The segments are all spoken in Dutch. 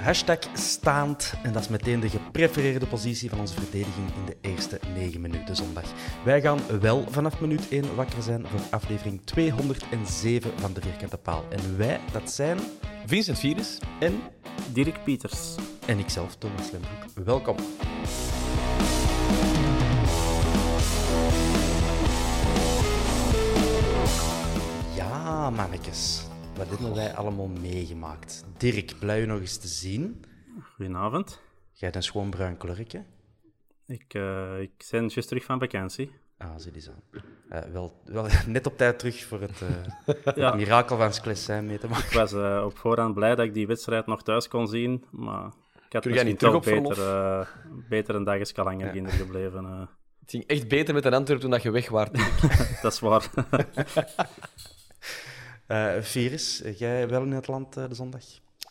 Hashtag staand. En dat is meteen de geprefereerde positie van onze verdediging in de eerste 9 minuten zondag. Wij gaan wel vanaf minuut 1 wakker zijn voor aflevering 207 van de Vierkante Paal. En wij, dat zijn Vincent Virus. en, Dirk Pieters. en ikzelf, Thomas Lembroek. Welkom. Ja, mannetjes. Wat hebben wij allemaal meegemaakt? Dirk, blij je nog eens te zien. Goedenavond. Jij hebt een schoon bruin kleurtje. Ik, eh, ik ben juist terug van vakantie. Ah, zie die zo. Eh, wel, wel net op tijd terug voor het eh, Ja. mirakel van Sclessin mee te maken. Ik was op voorhand blij dat ik die wedstrijd nog thuis kon zien, maar ik had Kun misschien niet terug toch op beter, eh, beter een dag eens langer ja. gebleven. eh. Het ging echt beter met een Antwerp toen dat je weg waart. dat is waar. Eh Virus, jij wel in het land eh, de zondag?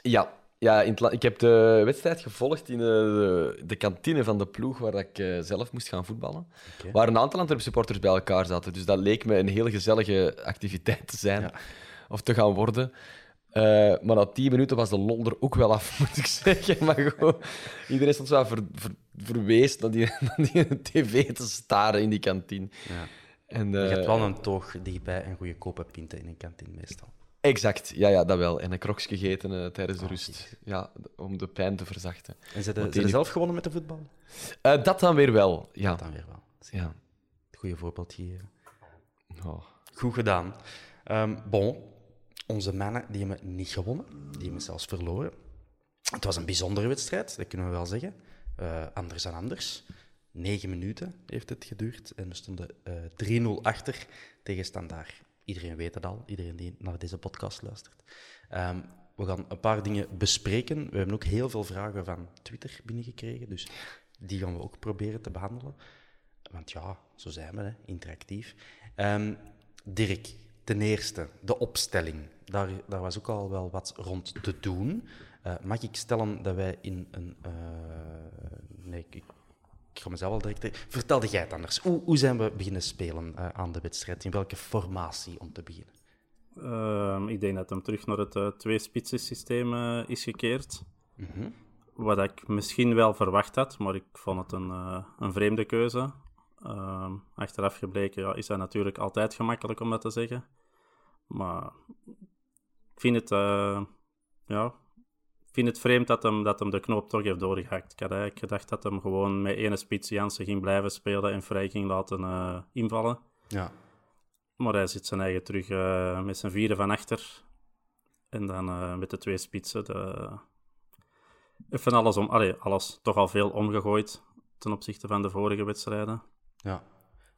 ja, ja in ik heb de wedstrijd gevolgd in de, de kantine van de ploeg waar ik eh, zelf moest gaan voetballen. Waar een aantal Antwerp supporters bij elkaar zaten. Dus dat leek me een heel gezellige activiteit te zijn. Of te gaan worden. Eh, maar na tien minuten was de lol er ook wel af, moet ik zeggen. Maar gewoon, iedereen stond zo ver, ver- verweest naar die, naar die tv te staren in die kantine. Ja. En, Je eh, hebt wel een toog dichtbij en goede kopen pinten in een kantine meestal. Exact, ja, ja, dat wel. En een krokje gegeten eh, tijdens de Ah, rust. Ja, om de pijn te verzachten. En ze die- ze zelf gewonnen met de voetbal? Eh, dat dan weer wel, ja. Dan weer wel. ja. Goeie voorbeeld gegeven. Oh. Goed gedaan. Ehm, bon, onze mannen die hebben niet gewonnen. Die hebben zelfs verloren. Het was een bijzondere wedstrijd, dat kunnen we wel zeggen. Eh, anders dan anders. Negen minuten heeft het geduurd en we stonden eh 3-0 achter tegen Standaard. Iedereen weet het al, iedereen die naar deze podcast luistert. Ehm, we gaan een paar dingen bespreken. We hebben ook heel veel vragen van Twitter binnengekregen, dus die gaan we ook proberen te behandelen. Want ja, zo zijn we, hè, interactief. Ehm, Dirk, ten eerste, de opstelling. Daar, daar was ook al wel wat rond te doen. Eh, mag ik stellen dat wij in een... eh, nee, ik, ik ga mezelf al direct... Vertelde jij het anders. Hoe, hoe zijn we beginnen spelen eh, aan de wedstrijd? In welke formatie om te beginnen? Ehm, ik denk dat hem terug naar het eh, systeem eh, is gekeerd. Mhm. Wat ik misschien wel verwacht had, maar ik vond het een, eh, een vreemde keuze. Ehm, achteraf gebleken ja, is dat natuurlijk altijd gemakkelijk om dat te zeggen. Maar ik vind het, eh, ja, vind het vreemd dat hem, dat hem de knoop toch heeft doorgehakt. Ik had eigenlijk gedacht dat hem gewoon met ene spits Jansen ging blijven spelen en vrij ging laten eh, invallen. Ja. Maar hij zit zijn eigen terug eh, met zijn vierde van achter. En dan eh, met de twee spitsen. De... Even alles om... Allee, alles toch al veel omgegooid ten opzichte van de vorige wedstrijden. ja.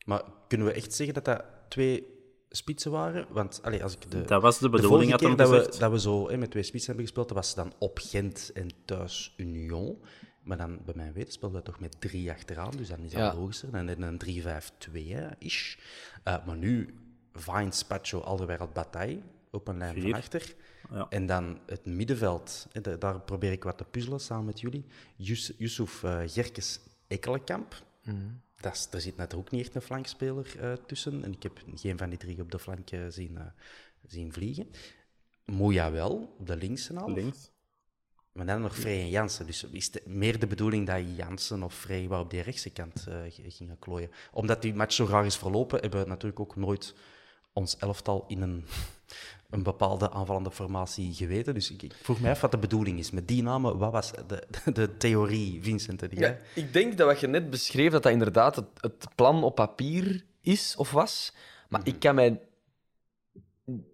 Maar kunnen we echt zeggen dat dat twee spitsen waren? Want allee, als ik de, Dat was de bedoeling, keer dat we, dat we zo hè, met twee spitsen hebben gespeeld, dat was dan op Gent en thuis Union. Maar dan, bij mijn weten, speelden we toch met drie achteraan, dus dan is dat Ja. logischer. Dan een 3-5-2-ish. Eh, maar nu Vines, Pacho, Alderweireld, Bataille op een lijn van achter. Ja. En dan het middenveld, hè, da- daar probeer ik wat te puzzelen samen met jullie. Yus- Yusuf eh, Gerkes Ekkelenkamp. Dat er zit net ook niet echt een flankspeler eh, tussen. En ik heb geen van die drie op de flank eh, zien, eh, zien vliegen. Moja wel, op de linkse half. Links. Maar dan nog Frey en Jansen. Dus is het meer de bedoeling dat Jansen of Frey wat op die rechtse kant gingen klooien. Omdat die match zo graag is verlopen, hebben we natuurlijk ook nooit ons elftal in een, een bepaalde aanvallende formatie geweten. Dus ik, ik vroeg me af wat de bedoeling is. Met die namen, wat was de, de, theorie, Vincent? Heb Ja, ik denk dat wat je net beschreef, dat dat inderdaad het, het plan op papier is of was. Maar ik kan mij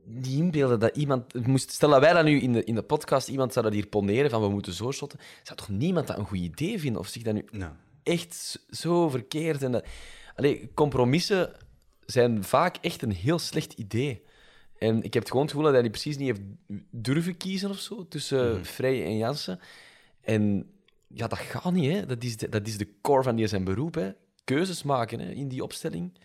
niet inbeelden dat iemand... Moest, stel dat wij dat nu in de, in de podcast, iemand zou dat hier poneren van we moeten zo shotten, zou toch niemand dat een goed idee vinden? Of zich dat nu echt zo verkeerd... En dat... Allee, compromissen zijn vaak echt een heel slecht idee. En ik heb het gewoon het gevoel dat hij die precies niet heeft durven kiezen of zo, tussen Vrij en Jansen. En ja, dat gaat niet, hè. Dat is de, dat is de core van die zijn beroep, hè. Keuzes maken hè, in die opstelling.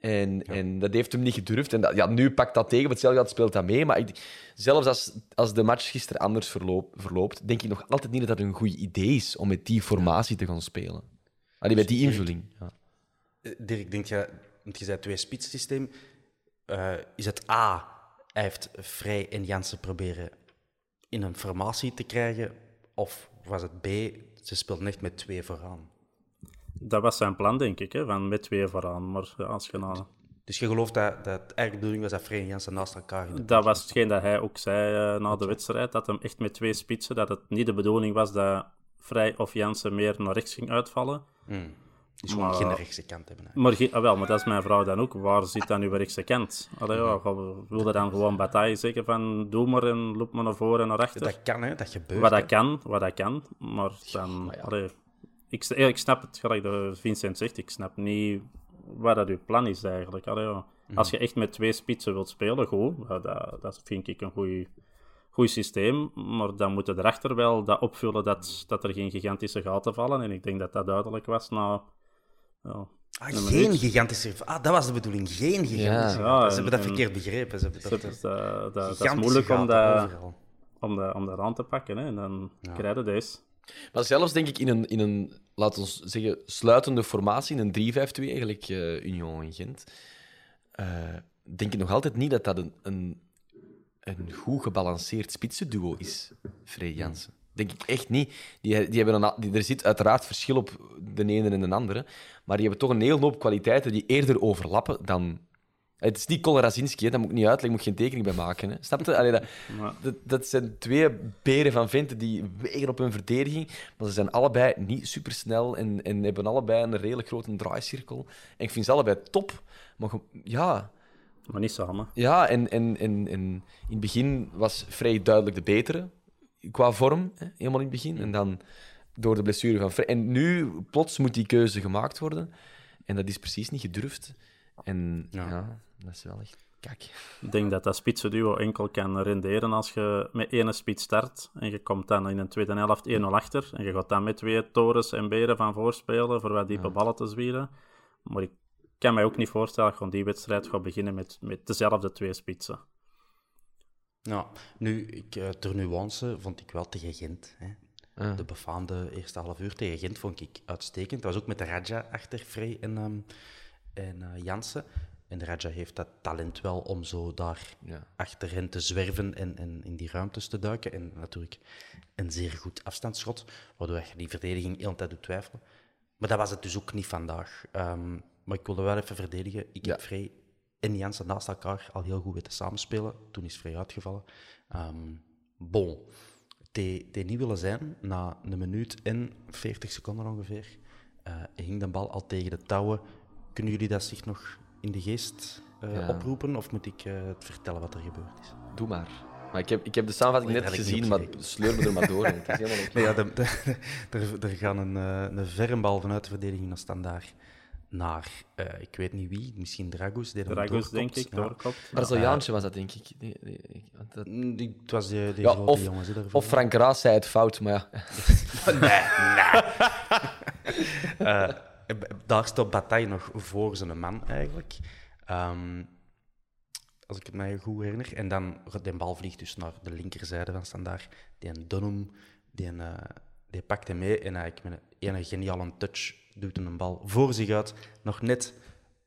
En, en dat heeft hem niet gedurfd. En dat, ja, nu pakt dat tegen, want hetzelfde speelt dat mee. Maar ik, zelfs als, als de match gisteren anders verloop, verloopt, denk ik nog altijd niet dat dat een goed idee is om met die formatie te gaan spelen. Allee, met die invulling. Ja. Dirk, denk je, want je zei twee spitssysteem. Eh, is het A, hij heeft Vrij en Jansen proberen in een formatie te krijgen? Of was het B, ze speelden echt met twee vooraan? Dat was zijn plan, denk ik, hè, van met twee vooraan. Maar ja, als je nou... Dus je gelooft dat, dat het eigenlijk de bedoeling was dat Vrij en Jansen naast elkaar in de Dat was hetgeen dat hij ook zei eh, na de wedstrijd, dat hem echt met twee spitsen, dat het niet de bedoeling was dat Vrij of Jansen meer naar rechts ging uitvallen. Dus gewoon Maar- geen rechtse kant hebben. Maar, ah, wel, maar dat is mijn vrouw dan ook. Waar zit dan uw rechtse kant? Allee, ja, we- wilde dan gewoon bataille zeggen van doe maar en loop maar naar voren en naar achter? Dat kan, hè? Dat gebeurt. wat hè. dat kan, wat dat kan. Maar dan... allee, ik, snap het, gelijk de Vincent zegt, ik snap niet wat dat uw plan is eigenlijk. Allee, ja. Als je echt met twee spitsen wilt spelen, goed. dat, dat vind ik een goed systeem. Maar dan moeten erachter wel dat opvullen dat, dat er geen gigantische gaten vallen. En ik denk dat dat duidelijk was na... Ja, Ah, een geen gigantische... Ah, dat was de bedoeling. Geen gigantische... Ja, ze en- hebben dat en- verkeerd begrepen. Ze hebben dat, eh, dat, dat is moeilijk om dat, overal. om, dat, om dat aan te pakken. Hè. En dan krijg je deze. Maar zelfs denk ik in een, in een laten we zeggen, sluitende formatie, in een 3-5-2, eigenlijk eh, Union en Gent, eh, denk ik nog altijd niet dat dat een, een, een goed gebalanceerd spitsenduo is, Frey Jansen. Denk ik echt niet. Die, die hebben een, a- die, er zit uiteraard verschil op de ene en de andere, maar die hebben toch een hele hoop kwaliteiten die eerder overlappen dan... Het is niet Kolerazinski, hè, dat moet ik niet uitleggen, moet geen tekening bij maken. Hè. Snap je? Allee, dat, dat, dat zijn twee beren van venten die wegen op hun verdediging, maar ze zijn allebei niet supersnel en, en hebben allebei een redelijk grote draaicirkel. En ik vind ze allebei top, maar ja... Maar niet samen. Ja, en, en, en, en in het begin was Frey duidelijk de betere qua vorm, hè, helemaal in het begin. En dan door de blessure van. En nu plots moet die keuze gemaakt worden. En dat is precies niet gedurfd. En ja, Ja. dat is wel echt kak. Ik denk dat dat spitsenduo enkel kan renderen als je met één spits start en je komt dan in een tweede helft 1-0 achter en je gaat dan met twee torens en beren van voorspelen voor wat diepe ballen te zwieren. Maar ik kan mij ook niet voorstellen dat gewoon die wedstrijd gaat beginnen met, met dezelfde twee spitsen. Ja, nu, ik, eh, ter nuance vond ik wel tegen Gent. Hè. De befaamde eerste half uur tegen Gent vond ik uitstekend. Dat was ook met de Raja achter Frey en, ehm, en eh, Jansen. En de Raja heeft dat talent wel om zo daar Ja. achter hen te zwerven en, en in die ruimtes te duiken. En natuurlijk een zeer goed afstandsschot, waardoor je die verdediging heel tijd doet twijfelen. Maar dat was het dus ook niet vandaag. Ehm, maar ik wilde wel even verdedigen. Ik heb. Frey en Jansen naast elkaar al heel goed weten samenspelen. Toen is Frey uitgevallen. Ehm bon. Die, die niet willen zijn, na een minuut en 40 seconden ongeveer, eh, hing de bal al tegen de touwen. Kunnen jullie dat zich nog in de geest eh, Ja. oproepen, of moet ik eh, het vertellen wat er gebeurd is? Doe maar. Maar ik heb, ik heb de samenvatting net gezien, maar sleur me er maar door. hè. Het is helemaal oké. Nee, ja, er, er gaan een, een verre bal vanuit de verdediging naar standaard naar, eh, ik weet niet wie, misschien Dragus. Die hem Dragus, doorkopt. denk ik, Ja. doorkopt. Braziliaantje was dat, denk ik. Die- die- die- dat- Mm, die- Het was Ja, grote of, jongens. hè, of Frank Raas zei het fout, maar ja. Eh, daar staat Bataille nog voor zijn man, eigenlijk. Ehm, als ik het mij goed herinner. En dan, de bal vliegt dus naar de linkerzijde van Standaard. Die Dunham, die, een, uh, die pakt hem mee en eigenlijk met een, een geniale touch doet een bal voor zich uit, nog net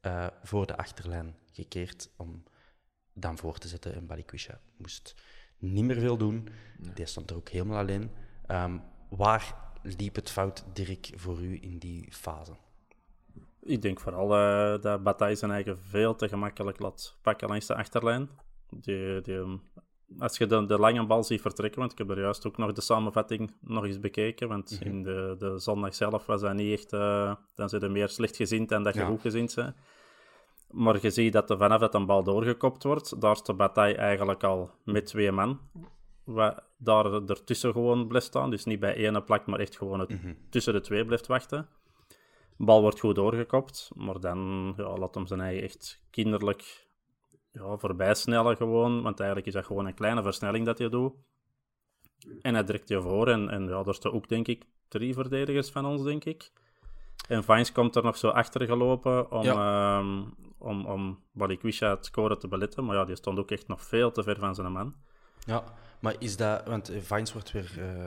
uh, voor de achterlijn gekeerd om dan voor te zetten. En Balikwisha moest niet meer veel doen. Nee. Die stond er ook helemaal alleen. Um, waar liep het fout, Dirk, voor u in die fase? Ik denk vooral uh, dat Bataille zijn eigen veel te gemakkelijk laat pakken langs de achterlijn. Die, die, als je de, de, lange bal ziet vertrekken, want ik heb er juist ook nog de samenvatting nog eens bekeken, want mm -hmm. in de, de zondag zelf was dat niet echt... Uh, dan zijn er meer slechtgezind dan dat je ja. goed gezind bent. Maar je ziet dat er vanaf dat een bal doorgekopt wordt, daar is de Bataille eigenlijk al met twee man. Wat daar ertussen gewoon blijft staan. Dus niet bij ene plak, maar echt gewoon het, mm -hmm. tussen de twee blijft wachten. De bal wordt goed doorgekopt, maar dan ja, laat hem zijn eigen echt kinderlijk ja, voorbij snellen gewoon. Want eigenlijk is dat gewoon een kleine versnelling dat je doet. En hij drukt je voor. En, en ja, er staan ook, denk ik, drie verdedigers van ons, denk ik. En Vines komt er nog zo achter gelopen om, ja. um, om, om Balikwisha het scoren te beletten. Maar ja, die stond ook echt nog veel te ver van zijn man. Ja, maar is dat... Want Vines wordt weer uh,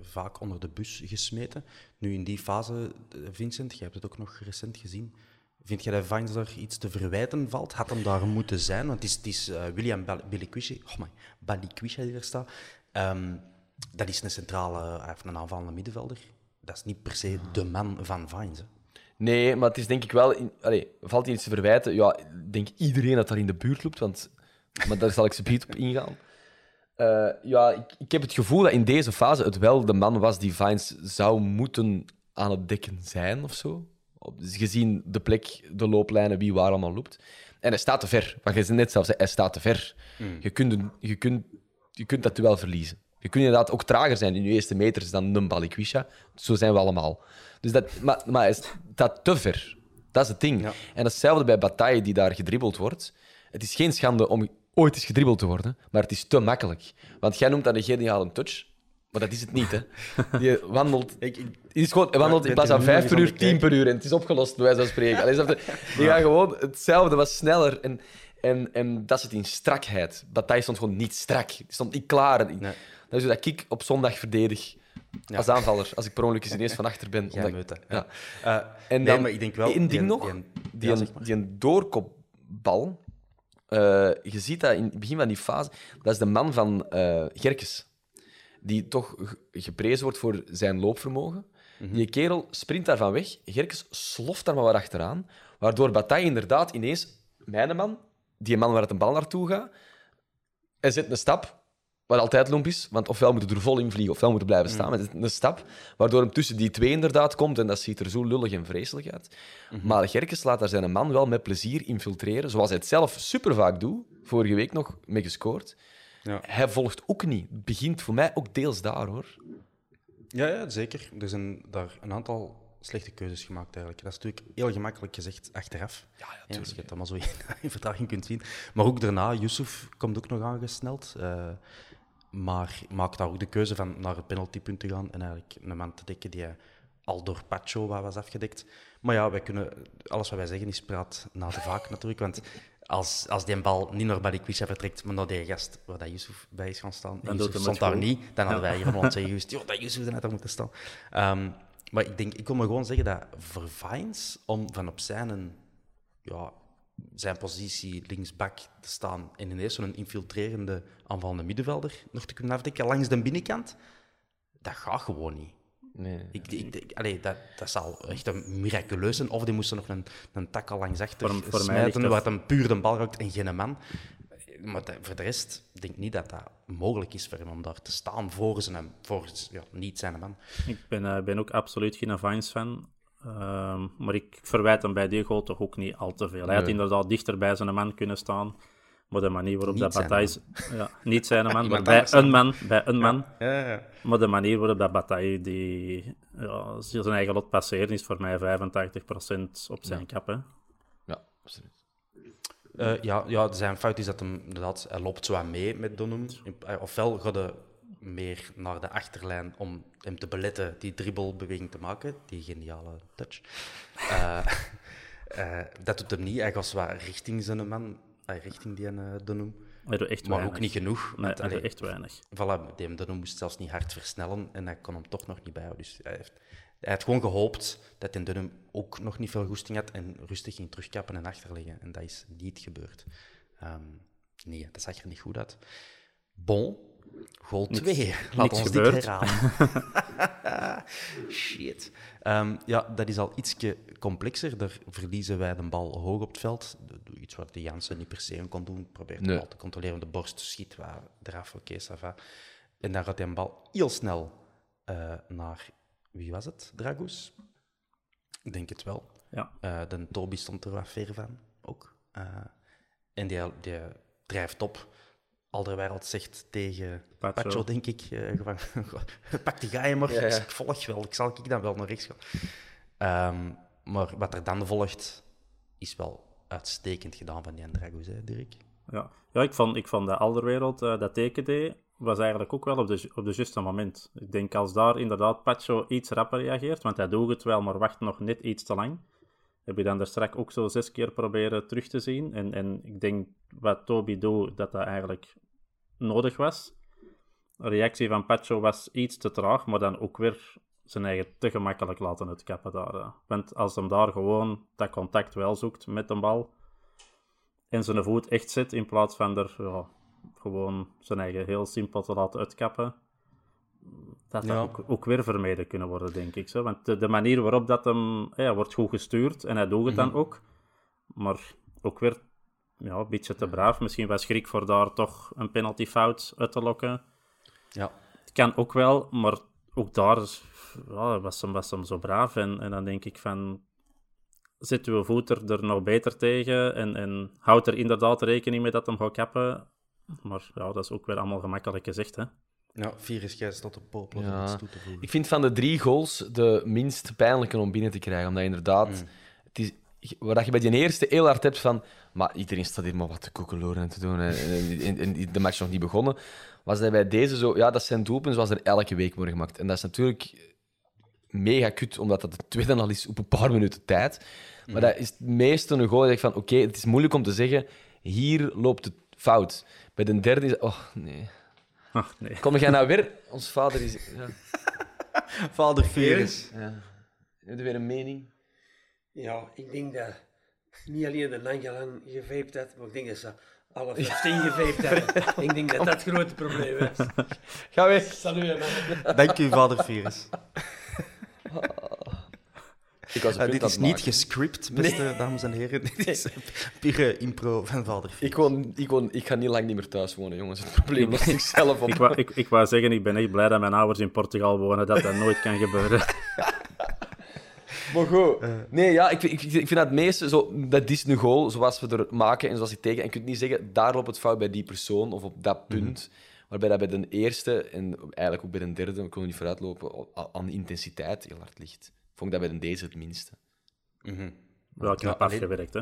vaak onder de bus gesmeten. Nu in die fase, Vincent, je hebt het ook nog recent gezien. Vind je dat Vines daar iets te verwijten valt? Had hem daar moeten zijn? Want het is, het is uh, William Balikwisha, oh my, Balikwisha die er staat. Um, dat is een centrale, uh, een aanvallende middenvelder. Dat is niet per se de man van Vines. Nee, maar het is denk ik wel... Allez, valt hij iets te verwijten? Ja, ik denk iedereen dat daar in de buurt loopt, want... Maar daar zal ik ze niet op ingaan. Uh, ja, ik, ik, heb het gevoel dat in deze fase het wel de man was die Vines zou moeten aan het dekken zijn of zo. Dus gezien de plek, de looplijnen, wie waar allemaal loopt. En hij staat te ver. Wat je net zelf zei, hij staat te ver. Mm. Je, kunt, je, kunt, je kunt dat wel verliezen. Je kunt inderdaad ook trager zijn in je eerste meters dan een Balikwisha. Zo zijn we allemaal. Dus dat, maar, maar hij staat te ver. Dat is het ding. Ja. En hetzelfde bij Bataille, die daar gedribbeld wordt. Het is geen schande om ooit eens gedribbeld te worden, maar het is te makkelijk. Want jij noemt dat een geniale touch, maar dat is het niet. Hè. Je wandelt, ik, ik, is gewoon, wandelt in plaats van 5 per uur, 10 per uur en het is opgelost, bij wijze van spreken. Allee, je gaat gewoon hetzelfde, wat sneller. En, en, en dat zit in strakheid. Bataille stond gewoon niet strak. Die stond niet klaar. Nee. Dat is dat ik op zondag verdedig. Ja. Als aanvaller, als ik per ongeluk eens ineens van achter ben. Ja, omdat... ja. Uh, en dan, nee, ik denk wel... Eén ding die, nog, die, die, die, een, die een doorkopbal uh, je ziet dat in het begin van die fase, dat is de man van uh, Gerkes, die toch geprezen wordt voor zijn loopvermogen. Mm -hmm. Die kerel sprint daarvan weg, Gerkes sloft daar maar wat achteraan, waardoor Bataille inderdaad ineens, mijn man, die man waar het een bal naartoe gaat, en zet een stap, wat altijd lomp is, want ofwel moet er vol in vliegen, ofwel moet er blijven staan. Mm. Maar het een stap waardoor hem tussen die twee inderdaad komt en dat ziet er zo lullig en vreselijk uit. Mm -hmm. Maar Gerkes laat daar zijn man wel met plezier infiltreren, zoals hij het zelf super vaak doet. Vorige week nog mee gescoord. Ja. Hij volgt ook niet. begint voor mij ook deels daar, hoor. Ja, ja zeker. Er zijn daar een aantal slechte keuzes gemaakt eigenlijk. Dat is natuurlijk heel gemakkelijk gezegd achteraf. Ja, ja, ja als je het allemaal zo in, in vertraging kunt zien. Maar ook daarna, Yusuf komt ook nog aangesneld. Uh, maar maakt daar ook de keuze van naar het penaltypunt te gaan en eigenlijk een man te dekken die al door Pacho was afgedekt. Maar ja, wij kunnen, alles wat wij zeggen is praat na de vaak natuurlijk. Want als, als die bal niet naar Balikwisha vertrekt, maar naar die gast waar dat Yusuf bij is gaan staan, en Yusuf stond daar niet, dan hadden wij hier gewoon zeggen joh, dat Yusuf er net moeten staan. Um, maar ik denk, ik wil me gewoon zeggen dat voor Vines, om van op zijn ja, zijn positie linksbak te staan en ineens zo'n infiltrerende aanvallende middenvelder nog te kunnen afdekken langs de binnenkant, dat gaat gewoon niet. Nee, ik, ik, ik, allee, dat, dat zal echt een miraculeus zijn. Of die moesten nog een, een tak al langs achter voor, voor smijten, waar een puur de bal raakt en geen man. Maar dat, voor de rest denk ik niet dat dat mogelijk is voor hem om daar te staan voor, zijn, voor ja, niet zijn man. Ik ben, uh, ben ook absoluut geen Vines-fan. Um, maar ik verwijt hem bij die goal toch ook niet al te veel. Hij had inderdaad dichter bij zijn man kunnen staan. Maar de manier waarop dat Bataille... Ja, niet zijn man, maar bij een man. Bij een man. Ja, ja, maar de manier waarop dat Bataille die, ja, zijn eigen lot passeren is voor mij 85% op zijn kap. Hè. Ja, absoluut. Uh, ja, ja, zijn fout is dat hem inderdaad, hij loopt zo aan mee met Donum. Ofwel gaat hij meer naar de achterlijn om hem te beletten die dribbelbeweging te maken, die geniale touch. Uh, uh, dat doet hem niet. Hij was wat richting zijn man richting die uh, Dunham. Maar weinig. ook niet genoeg. Nee, want, allee, echt weinig. Voilà, die Dunham moest zelfs niet hard versnellen en hij kon hem toch nog niet bijhouden. Dus hij heeft, hij had gewoon gehoopt dat in Dunham ook nog niet veel goesting had en rustig ging terugkappen en achterleggen. En dat is niet gebeurd. Ehm, nee, dat zag er niet goed uit. Bon, goal 2. Laat niks ons gebeurd. dit herhalen. Shit. Ehm, ja, dat is al ietsje complexer. Daar verliezen wij de bal hoog op het veld. Iets wat de Jansen niet per se kon doen. Probeert de Nee. bal te controleren. De borst schiet waar eraf. Oké, ça va. En dan gaat hij een bal heel snel eh, naar... Wie was het? Dragus? Ik denk het wel. Ja. Eh, de Toby stond er wat ver van, ook. Eh, en die, die drijft op. Alderweireld zegt tegen Pacho. Pacho, denk ik, eh, van, pak die ga je maar, Ja, ja. ik volg wel, ik zal ik dan wel naar rechts gaan. Ehm, maar wat er dan volgt, is wel uitstekend gedaan van die Dragus, hè, Dirk? Ja, ja ik, vond, ik vond dat Alderwereld eh, dat teken deed, was eigenlijk ook wel op de, op de juiste moment. Ik denk als daar inderdaad Pacho iets rapper reageert, want hij doet het wel, maar wacht nog net iets te lang. Heb je dan daar straks ook zo zes keer proberen terug te zien. En, en ik denk wat Toby doet, dat dat eigenlijk nodig was. De reactie van Pacho was iets te traag, maar dan ook weer zijn eigen te gemakkelijk laten uitkappen daar. Want als hem daar gewoon dat contact wel zoekt met de bal, en zijn voet echt zet in plaats van er gewoon zijn eigen heel simpel te laten uitkappen. Dat Ja. dat ook, ook weer vermeden kunnen worden, denk ik. Zo. Want de, de manier waarop dat hem ja, wordt goed gestuurd, en hij doet het dan ook, maar ook weer ja, een beetje te braaf. Misschien was schrik voor daar toch een penaltyfout uit te lokken. Ja. Het kan ook wel, maar ook daar ja, was, hem, was hem zo braaf. En, en dan denk ik van, zet uw voet er, er nog beter tegen en, en houd er inderdaad rekening mee dat hem gaat kappen. Maar ja, dat is ook weer allemaal gemakkelijk gezegd, hè. Ja, Virus, jij staat op popelen om Ja. iets toe te voegen. Ik vind van de drie goals de minst pijnlijke om binnen te krijgen. Omdat inderdaad, het is, waar je bij die eerste heel hard hebt van. Maar iedereen staat hier maar wat te koekeloren en te doen. En, en, en- en de match is nog niet begonnen. Was dat bij deze zo. Ja, dat zijn doelpunten zoals er elke week worden gemaakt. En dat is natuurlijk mega kut, omdat dat de tweede al is op een paar minuten tijd. Maar dat is het meeste een goal dat ik van. Oké, het is moeilijk om te zeggen. Hier loopt het fout. Bij de derde is. Oh nee. Ach, nee. Kom jij nou weer? Ons vader is. Ja. Vader Virus. Ja. Heb je weer een mening? Ja, ik denk dat niet alleen de Langelan gevaped had, maar ik denk dat ze alle 15 gevaped hebben. ik denk dat dat het grote probleem is. Ga weg. Salut, man. Dank u, Vader Virus. Was Eh, dit is niet gescript, beste dames en heren. Dit is pure impro van Vader. Ik, woon, ik, woon, ik ga niet lang niet meer thuis wonen, jongens. Het probleem los ik zelf op. Ik wou, ik, ik wou zeggen, ik ben echt blij dat mijn ouders in Portugal wonen, dat dat nooit kan gebeuren. Maar goed. Nee, ja, ik, vind- ik, ik vind dat het meeste... Zo, dat is een goal zoals we er maken en zoals ik tegen... En je kunt niet zeggen, daar loopt het fout bij die persoon of op dat punt. Waarbij dat bij de eerste en eigenlijk ook bij de derde, kon er niet vooruitlopen, aan intensiteit heel hard ligt. Vond ik dat bij de deze het minste. Wel knap Ja, alleen- afgewerkt, hè.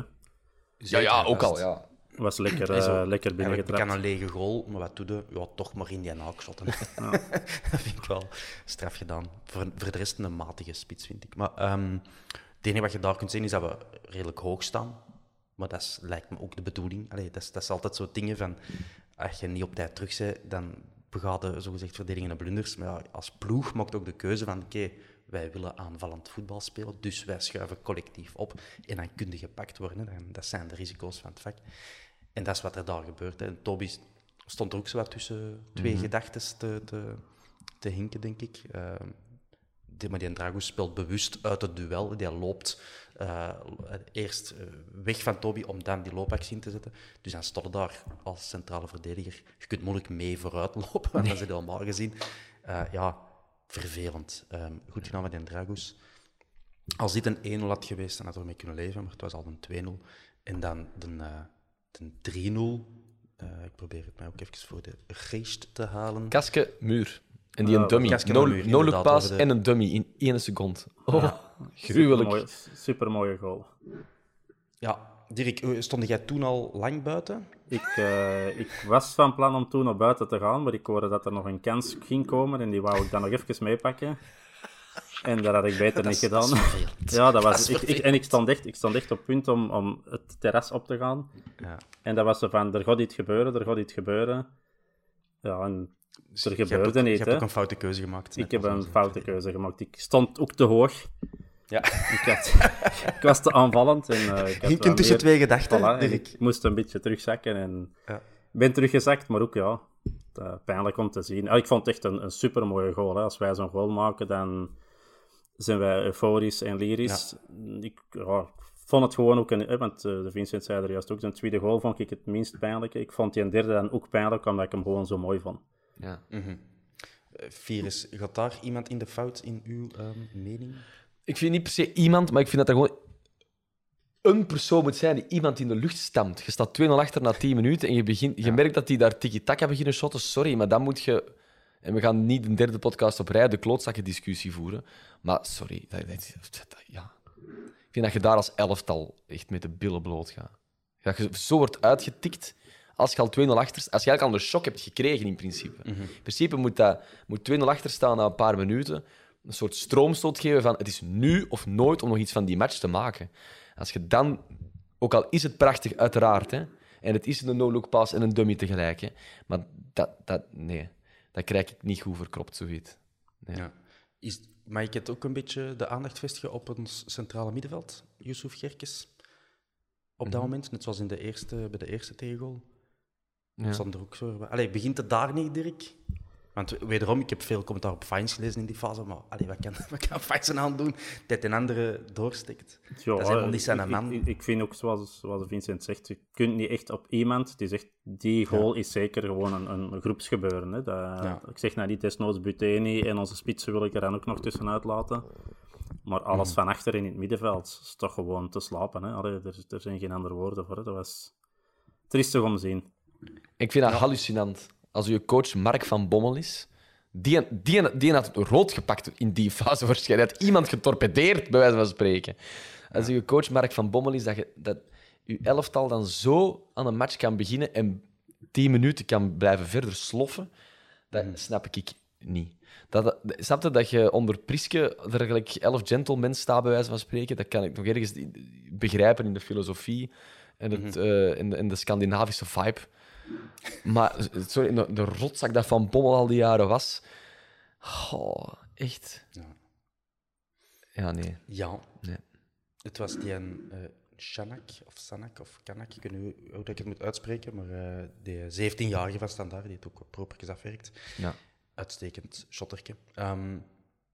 Ja, ja, ook al, ja. Was lekker, eh, lekker Eigenlijk kan binnengetrapt. een lege goal, maar wat doe je? Ja, toch maar in die dat vind ik wel straf gedaan. Voor, voor de rest een matige spits, vind ik. Maar ehm, het enige wat je daar kunt zien is dat we redelijk hoog staan. Maar dat is, lijkt me ook de bedoeling. Allee, dat, is, dat is altijd zo dingen van... Als je niet op tijd terug bent, dan begaat je zogezegd verdedigende blunders. Maar ja, als ploeg maakt ook de keuze van... Oké, wij willen aanvallend voetbal spelen, dus wij schuiven collectief op. En dan kun je gepakt worden. Dan, dat zijn de risico's van het vak. En dat is wat er daar gebeurt. Hè. En Toby stond er ook zo wat tussen twee gedachten te, te, te hinken, denk ik. Ehm, die, maar die Dragus speelt bewust uit het duel. Die loopt eh, eerst eh, weg van Toby om dan die loopactie in te zetten. Dus dan stond daar als centrale verdediger. Je kunt moeilijk mee vooruit lopen, want dat is helemaal gezien. Eh, ja, vervelend. Ehm, goed gedaan met Dragus. Als dit een 1-0 had geweest, dan had we ermee kunnen leven, maar het was al een 2-0. En dan de, eh, de 3-0. Eh, ik probeer het mij ook even voor de geest te halen. Kaske, muur. En die een Ah, dummy. No- muur, inderdaad, pass de- en een dummy in één seconde. Oh, gruwelijk. Supermooie, supermooie goal. Ja, Dirk, eh, stond jij toen al lang buiten? Ik, eh, ik was van plan om toen naar buiten te gaan, maar ik hoorde dat er nog een kans ging komen en die wou ik dan nog even meepakken. En dat had ik beter Dat niet is- gedaan. ja, dat was, ik, ik, en ik stond, echt, ik stond echt op punt om, om het terras op te gaan. Ja. En dat was zo van, er gaat iets gebeuren, er gaat iets gebeuren. Ja, en er Je hebt gebeurde ook- niet, hebt hè. ook een foute keuze gemaakt. Ik heb een foute keuze gemaakt. Ik stond ook te hoog. Ja. Ik, had, ik was te aanvallend. En, eh, ik had Je wel kunt tussen meer- twee gedachten, Voilà, Dirk. ik moest een beetje terugzakken. En Ja. ik ben teruggezakt, maar ook ja, eh, pijnlijk om te zien. Ah, ik vond het echt een, een super mooie goal. Hè. Als wij zo'n goal maken, dan zijn wij euforisch en lyrisch. Ik ja, ik vond het gewoon ook, een, eh, want eh, de Vincent zei er juist ook, zijn tweede goal vond ik het minst pijnlijke. Ik vond die een derde dan ook pijnlijk, omdat ik hem gewoon zo mooi vond. Ja. Eh, Virus, gaat daar iemand in de fout in uw ehm, mening? Ik vind niet per se iemand, maar ik vind dat er gewoon een persoon moet zijn die iemand in de lucht stampt. Je staat 2-0 achter na 10 minuten en je, begint, je merkt dat die daar tiki-taka beginnen shotten. Sorry, maar dan moet je... En we gaan niet een derde podcast op rij de klootzakken discussie voeren. Maar sorry, dat, dat- ja. ik vind dat je daar als elftal echt met de billen bloot gaat. Dat je zo wordt uitgetikt als je al 2-0 achter Als je eigenlijk al een shock hebt gekregen, in principe. In principe moet, dat, moet 2-0 achter staan na een paar minuten. Een soort stroomstoot geven van het is nu of nooit om nog iets van die match te maken. Als je dan, ook al is het prachtig, uiteraard, hè, en het is een no-look pass en een dummy tegelijk, hè, maar dat, dat, nee, dat krijg ik niet goed verkropt, zoiets. Nee. Ja. Is, mag ik het ook een beetje de aandacht vestigen op ons centrale middenveld, Yusuf Gerkes? Op Mhm. dat moment, net zoals in de eerste, bij de eerste tegengoal. Ja. Stond er ook zo... Allee, begint het daar niet, Dirk? Want wederom, ik heb veel commentaar op Fines gelezen in die fase, maar allee, wat kan, wat kan Fines aan doen dat een andere doorsteekt? Ja, dat is helemaal niet zijn ik- man. Ik, ik vind ook, zoals, zoals Vincent zegt, je kunt niet echt op iemand die zegt, die goal is zeker gewoon een, een groepsgebeuren. Hè. Dat, Ja. Ik zeg nou niet desnoods Buteni en onze spitsen wil ik er dan ook nog tussenuit laten. Maar Mhm. alles van achter in het middenveld is toch gewoon te slapen. Hè. Allee, er, er zijn geen andere woorden voor. Hè. Dat was triestig om te zien. Ik vind dat hallucinant. Als uw coach Mark van Bommel is, die, die, die had het rood gepakt in die fase waarschijnlijk. Hij had iemand getorpedeerd, bij wijze van spreken. Als uw coach Mark van Bommel is, dat, je, dat uw elftal dan zo aan een match kan beginnen en tien minuten kan blijven verder sloffen, dat snap ik niet. Dat, dat, snap je dat je onder Priske er gelijk elf gentlemen staat, bij wijze van spreken? Dat kan ik nog ergens begrijpen in de filosofie en, het, eh, in, de, in de Scandinavische vibe. Maar sorry, de, de rotzak dat Van Bommel al die jaren was. Oh, echt. Ja. Ja, nee. Ja. Nee. Het was die een eh Shanak, of Sanak, of Kanak, ik weet niet hoe dat ik het moet uitspreken, maar eh die 17-jarige van Standaard, die het ook propertjes afwerkt. Ja. Uitstekend shotterke. Ehm,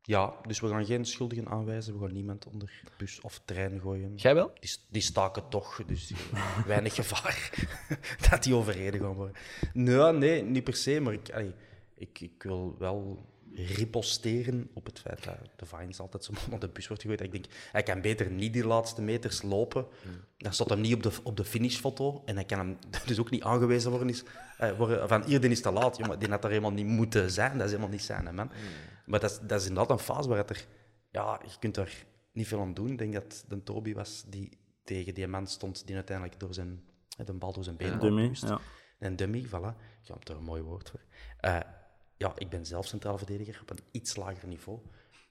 ja, dus we gaan geen schuldigen aanwijzen, we gaan niemand onder bus of trein gooien. Jij wel? Die, die staken toch, dus weinig gevaar dat die overreden gaan worden. Nee, nee, niet per se, maar ik, allee, ik, ik wil wel riposteren op het feit dat de Vines altijd zo onder de bus wordt gegooid. Ik denk, hij kan beter niet die laatste meters lopen. Dan staat hem niet op de, op de finishfoto en hij kan hem dus ook niet aangewezen worden, is, eh, worden van hier, die is te laat. Maar die had daar helemaal niet moeten zijn, dat is helemaal niet zijn, hè, man. Maar dat is, dat is inderdaad een fase waar het er... Ja, je kunt daar niet veel aan doen. Ik denk dat de Toby was die tegen die man stond die uiteindelijk door zijn, de bal door zijn benen Dummy, ja. Een dummy, voilà. Ik heb er een mooi woord voor. Eh, ja, ik ben zelf centraal verdediger op een iets lager niveau.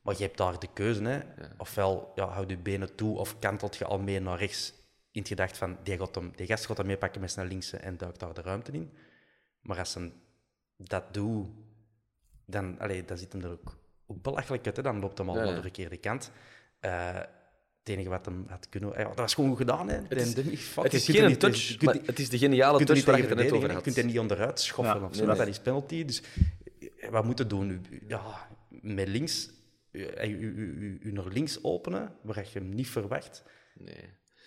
Maar je hebt daar de keuze. Hè. Ofwel ja, houd je benen toe of kantelt je al mee naar rechts in het gedacht van die, gaat hem, die gast gaat hem meepakken met zijn linkse en duikt daar de ruimte in. Maar als hij dat doet, dan, allee, dan zit hem er ook, ook belachelijk uit. Hè. Dan loopt hem al naar de verkeerde kant. Eh, het enige wat hem had kunnen... ja, dat was gewoon goed gedaan. Hè. Het is, het je is geen niet touch, je maar het is de geniale je touch niet waar je het net over Je had. kunt er niet onderuit schoffen Ja, of zo. nee, nee. Dat is penalty. Dus eh, wat moeten doen? Ja, met links, eh, u, u, u, u naar links openen, waar je hem niet verwacht. Nee.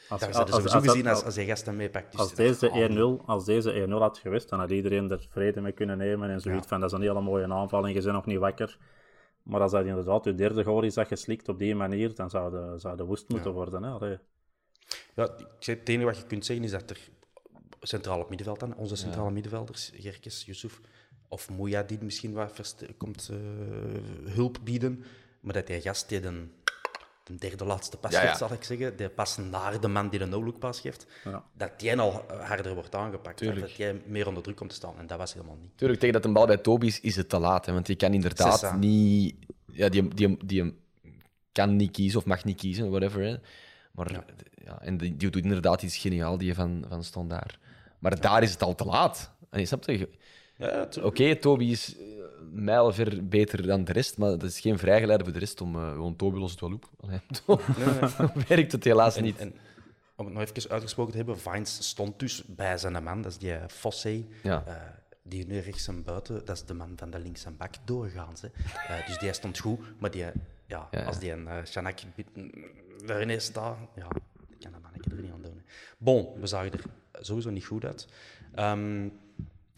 Als, Dat is dat sowieso dat- gezien als, als hij gasten meepakt. Als dat- deze ah, 1-0 als deze 1-0 had geweest, dan had iedereen er vrede mee kunnen nemen en zoiets Ja. van, dat is een hele mooie aanval en je bent nog niet wakker. Maar als dat inderdaad je derde goal is dat je slikt op die manier, dan zou de, zou de woest moeten worden. Hè? Allee. Ja, het enige wat je kunt zeggen is dat er centraal op middenveld dan, onze centrale middenvelders, Gerkes, Yusuf of Mouya, die misschien wat komt eh, hulp bieden, maar dat die gast die de, de derde laatste pas Ja, geeft, zal ik zeggen, die pas naar de man die de no-look pas geeft, Ja. dat die al harder wordt aangepakt. Tuurlijk. Dat jij meer onder druk komt te staan. En dat was helemaal niet. Tuurlijk, tegen dat een bal bij Toby is, is het te laat. Hè, want die kan inderdaad niet... Ja, die, die, die kan niet kiezen of mag niet kiezen, whatever. Hè. Maar ja. en die, die doet inderdaad iets geniaal, die van, van Stond daar. Maar daar is het al te laat. En je snapt je? Ja, Oké, Toby is uh, mijlenver beter dan de rest, maar dat is geen vrijgeleide voor de rest om uh, gewoon Toby lost het wel op. Allee, zo werkt het helaas En- niet. en om het nog even uitgesproken te hebben, Vines stond dus bij zijn man, dat is die Fossey. Ja. Eh, die nu rechts en buiten, dat is de man van de links en bak doorgaans. Hè. Eh, dus die stond goed, maar die, ja, Ja, ja. als die een uh, Shanak er ineens staat, ja, kan dat mannetje er niet aan doen. Hè. Bon, we zagen er sowieso niet goed uit. Ehm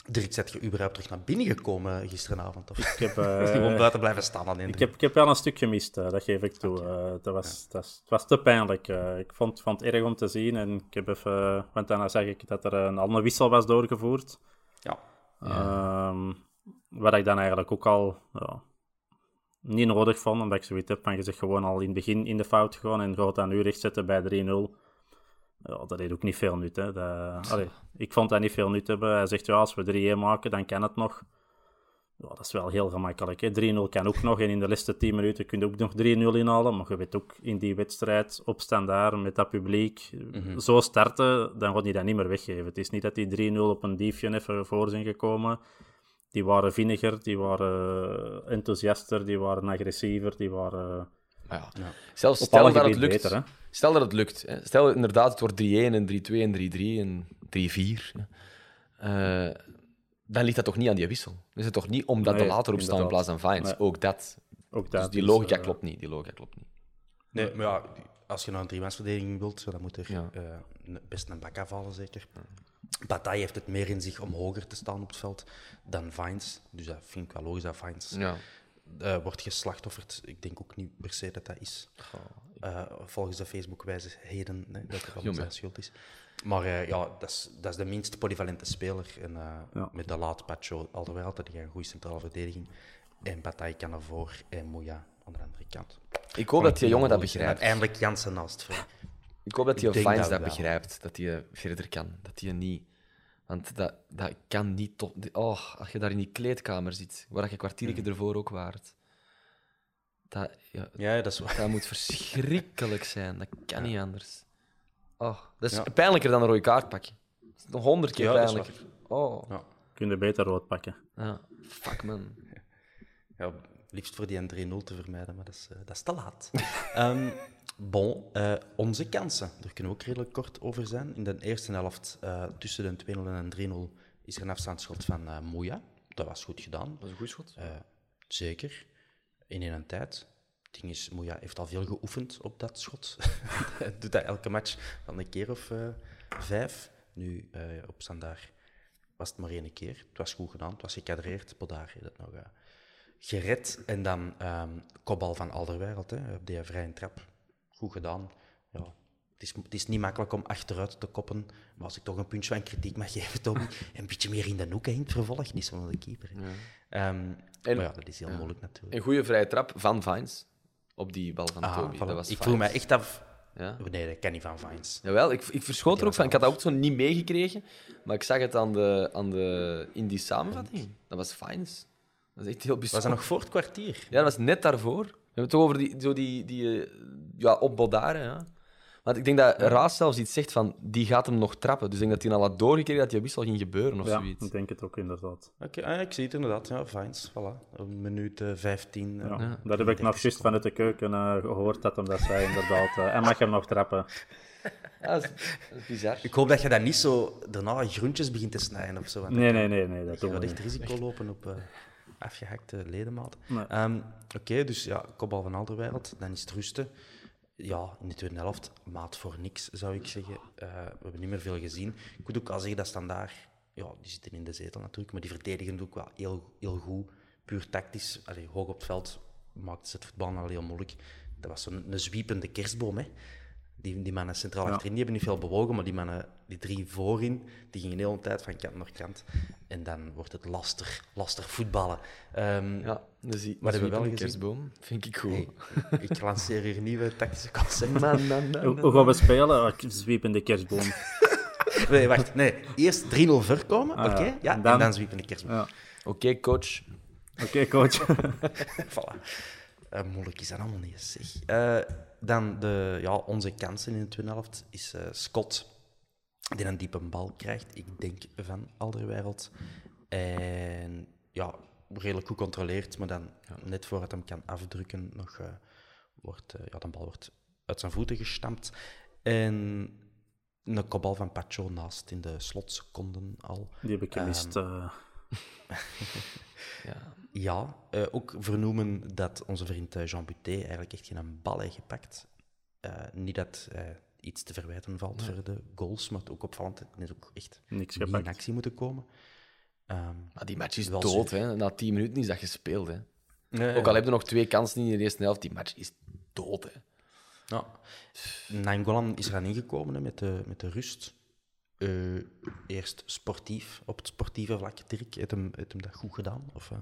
Dirk, zet je überhaupt terug naar binnen gekomen gisteravond? Of Ik heb, eh, gewoon buiten blijven staan aan Ik heb, ik heb wel een stuk gemist, eh, dat geef ik toe. Eh, dat was, dat het was te pijnlijk. eh. ik vond, vond het erg om te zien. En ik heb even, want daarna zag ik dat er een andere wissel was doorgevoerd. Ja. Ehm, wat ik dan eigenlijk ook al ja, niet nodig vond, omdat ik zoiets heb van je zegt gewoon al in het begin in de fout gegaan en gaat dan nu rechtzetten bij 3-0. Ja, dat deed ook niet veel nut. Hè. Dat, allee, ik vond dat niet veel nut hebben. Hij zegt ja, als we 3-1 maken, dan kan het nog. Ja, dat is wel heel gemakkelijk. hè. 3-0 kan ook nog. En in de laatste 10 minuten kun je ook nog 3-0 inhalen. Maar je weet ook in die wedstrijd op standaard met dat publiek. Zo starten, dan gaat hij dat niet meer weggeven. Het is niet dat die 3-0 op een diefje even voor zijn gekomen. Die waren vinniger, die waren eh, enthousiaster, die waren agressiever, die waren. Maar ja. Zelfs stel dat het lukt. beter, hè? Stel dat het lukt. Hè. Stel inderdaad, het wordt 3-1 en 3-2 en 3-3 en 3-4. hè. Eh, dan ligt dat toch niet aan die wissel. Dan is het toch niet omdat Nee, de later op staan in plaats van Vines. Nee. Ook dat. Ook Dus dat die is, logica eh, klopt niet. Die logica klopt niet. Nee, maar ja, als je nou een driemansverdediging wilt, dan moet er Ja. eh, een- best een bak afvallen, zeker. Bataille heeft het meer in zich om hoger te staan op het veld dan Vines. Dus dat vind ik wel logisch dat Vines Ja. Eh, wordt geslachtofferd. Ik denk ook niet per se dat dat is. Eh, volgens de Facebook-wijsheden nee, dat het Jongen. zijn schuld is. Maar eh, ja, dat is, dat is de minst polyvalente speler. En eh, Ja. met de laat Pacho alderwijl dat hij een goede centrale verdediging. En Bataille kan ervoor en Moya aan de andere kant. Ik hoop dat die jongen dat begrijpt. Uiteindelijk Jansen naast Vrij. Ik hoop dat die Vines dat dat begrijpt. Dat hij verder kan. Dat hij niet... Want dat, dat kan niet tot... Oh, als je daar in die kleedkamer zit, waar je een kwartiertje ervoor ook waart. Dat, ja, Ja, dat is waar. dat moet verschrikkelijk zijn. Dat kan niet anders. Oh, dat is Ja. pijnlijker dan een rode kaart pakken. Dat is nog honderd keer Ja, dat is pijnlijker. Oh, Ja. Kun je beter rood pakken. ja. Fuck, man. Ja, liefst voor die 3-0 te vermijden, maar dat is, eh, dat is te laat. Ehm, bon, eh, onze kansen, daar kunnen we ook redelijk kort over zijn. In de eerste helft, eh, tussen de 2-0 en 3-0, is er een afstandsschot van Moeja. Dat was goed gedaan. Dat is een goed schot. Zeker. In een tijd. Het ding is, Moeja heeft al veel geoefend op dat schot. Doet dat elke match van een keer of vijf. Nu, op standaard was het maar één keer. Het was goed gedaan, het was gekadreerd. Podaar het nog gered. En dan ehm kopbal van Alderwereld, hè, op die vrije trap. Goed gedaan. Ja, het, is, het is niet makkelijk om achteruit te koppen. Maar als ik toch een puntje van kritiek mag geven, Toby, een beetje meer in de hoek hè, in het vervolg, niet zo van de keeper. Ehm, maar ja, dat is heel moeilijk natuurlijk. Een goede vrije trap van Vines. Op die bal van Ah, Toby. Dat was ik Vines. voel mij echt af. Ja. Nee, dat kan niet van Vines. Jawel, ik, ik verschoot er ook van. Ik had dat ook zo niet meegekregen, maar ik zag het aan de, aan de, in die samenvatting. Dat was Fines. Dat is echt heel Was bijzonder. dat nog voor het kwartier? Ja, dat was net daarvoor. We hebben het toch over die, zo die, die eh, ja, op Bodaren, ja. Want ik denk dat Raas zelfs iets zegt van, die gaat hem nog trappen. Dus ik denk dat hij al had doorgekregen dat die wissel ging gebeuren of Ja, zoiets. ik denk het ook inderdaad. Oké, ah, ik zie het inderdaad. Ja, Vines, voilà. Een minuut eh, 15. eh, Ja. Dat heb ik nog juist vanuit de keuken eh, gehoord, dat hem dat zei inderdaad. eh, en mag hem nog trappen. Dat, is, dat is bizar. Ik hoop dat je dat niet zo daarna groentjes begint te snijden of zo. want Nee, nee, nee, nee, dat Je doen we echt risico lopen op eh, afgehakte ledematen. Nee. Ehm, Oké, dus ja, kopbal van Alderweireld, dan is het rusten. Ja, in de tweede helft, maat voor niks, zou ik zeggen. Eh, we hebben niet meer veel gezien. Ik moet ook al zeggen dat Standaard, ja, die zitten in de zetel natuurlijk, maar die verdedigen ook wel heel, heel goed. Puur tactisch, allee, hoog op het veld, maakt het voetbal al heel moeilijk. Dat was zo'n een zwiepende kerstboom, hè. Die, die mannen centraal Ja. achterin, die hebben niet veel bewogen, maar die mannen, die drie voorin, die gingen de hele tijd van kant naar kant. En dan wordt het lastig, lastig voetballen. Ehm, Ja, dus die, Wat hebben we wel een kerstboom, vind ik goed. hey, ik lanceer hier nieuwe tactische concepten. Hoe, gaan we spelen? Oh, ik zwiep in de kerstboom. Nee, wacht. Nee. Eerst 3-0 voorkomen, Ah, oké? ja. Ja, En en dan- dan, zwiepen de kerstboom. Ja. Oké, coach. Oké, coach. Voilà. Eh, moeilijk is dat allemaal niet, zeg. Eh, dan de, ja, onze kansen in de tweede helft is eh, Scott, die een diepe bal krijgt. Ik denk van Alderwereld. En ja, redelijk goed controleert, maar dan net voordat hij hem kan afdrukken, nog, eh, wordt, eh, ja, de bal wordt uit zijn voeten gestampt. En een kopbal van Pacho naast in de slotseconden al. Die heb ik gemist. eh. Ja. Ja, ook vernoemen dat onze vriend Jean Buté eigenlijk echt geen bal heeft gepakt. Niet dat eh, iets te verwijten valt voor de goals, maar het ook opvallend is ook echt Niks niet in actie moeten komen. Ehm, Maar die match is Wel dood. Hè. Na 10 minuten is dat gespeeld. Hè. nee, Ook al heb je nog twee kansen in de eerste helft, die match is dood. Hè. Ja. Nainggolan is eraan ingekomen hè, met, de, met de rust. Eh, eerst sportief, op het sportieve vlak. Dirk, heeft hem, heeft hem dat goed gedaan? Of eh,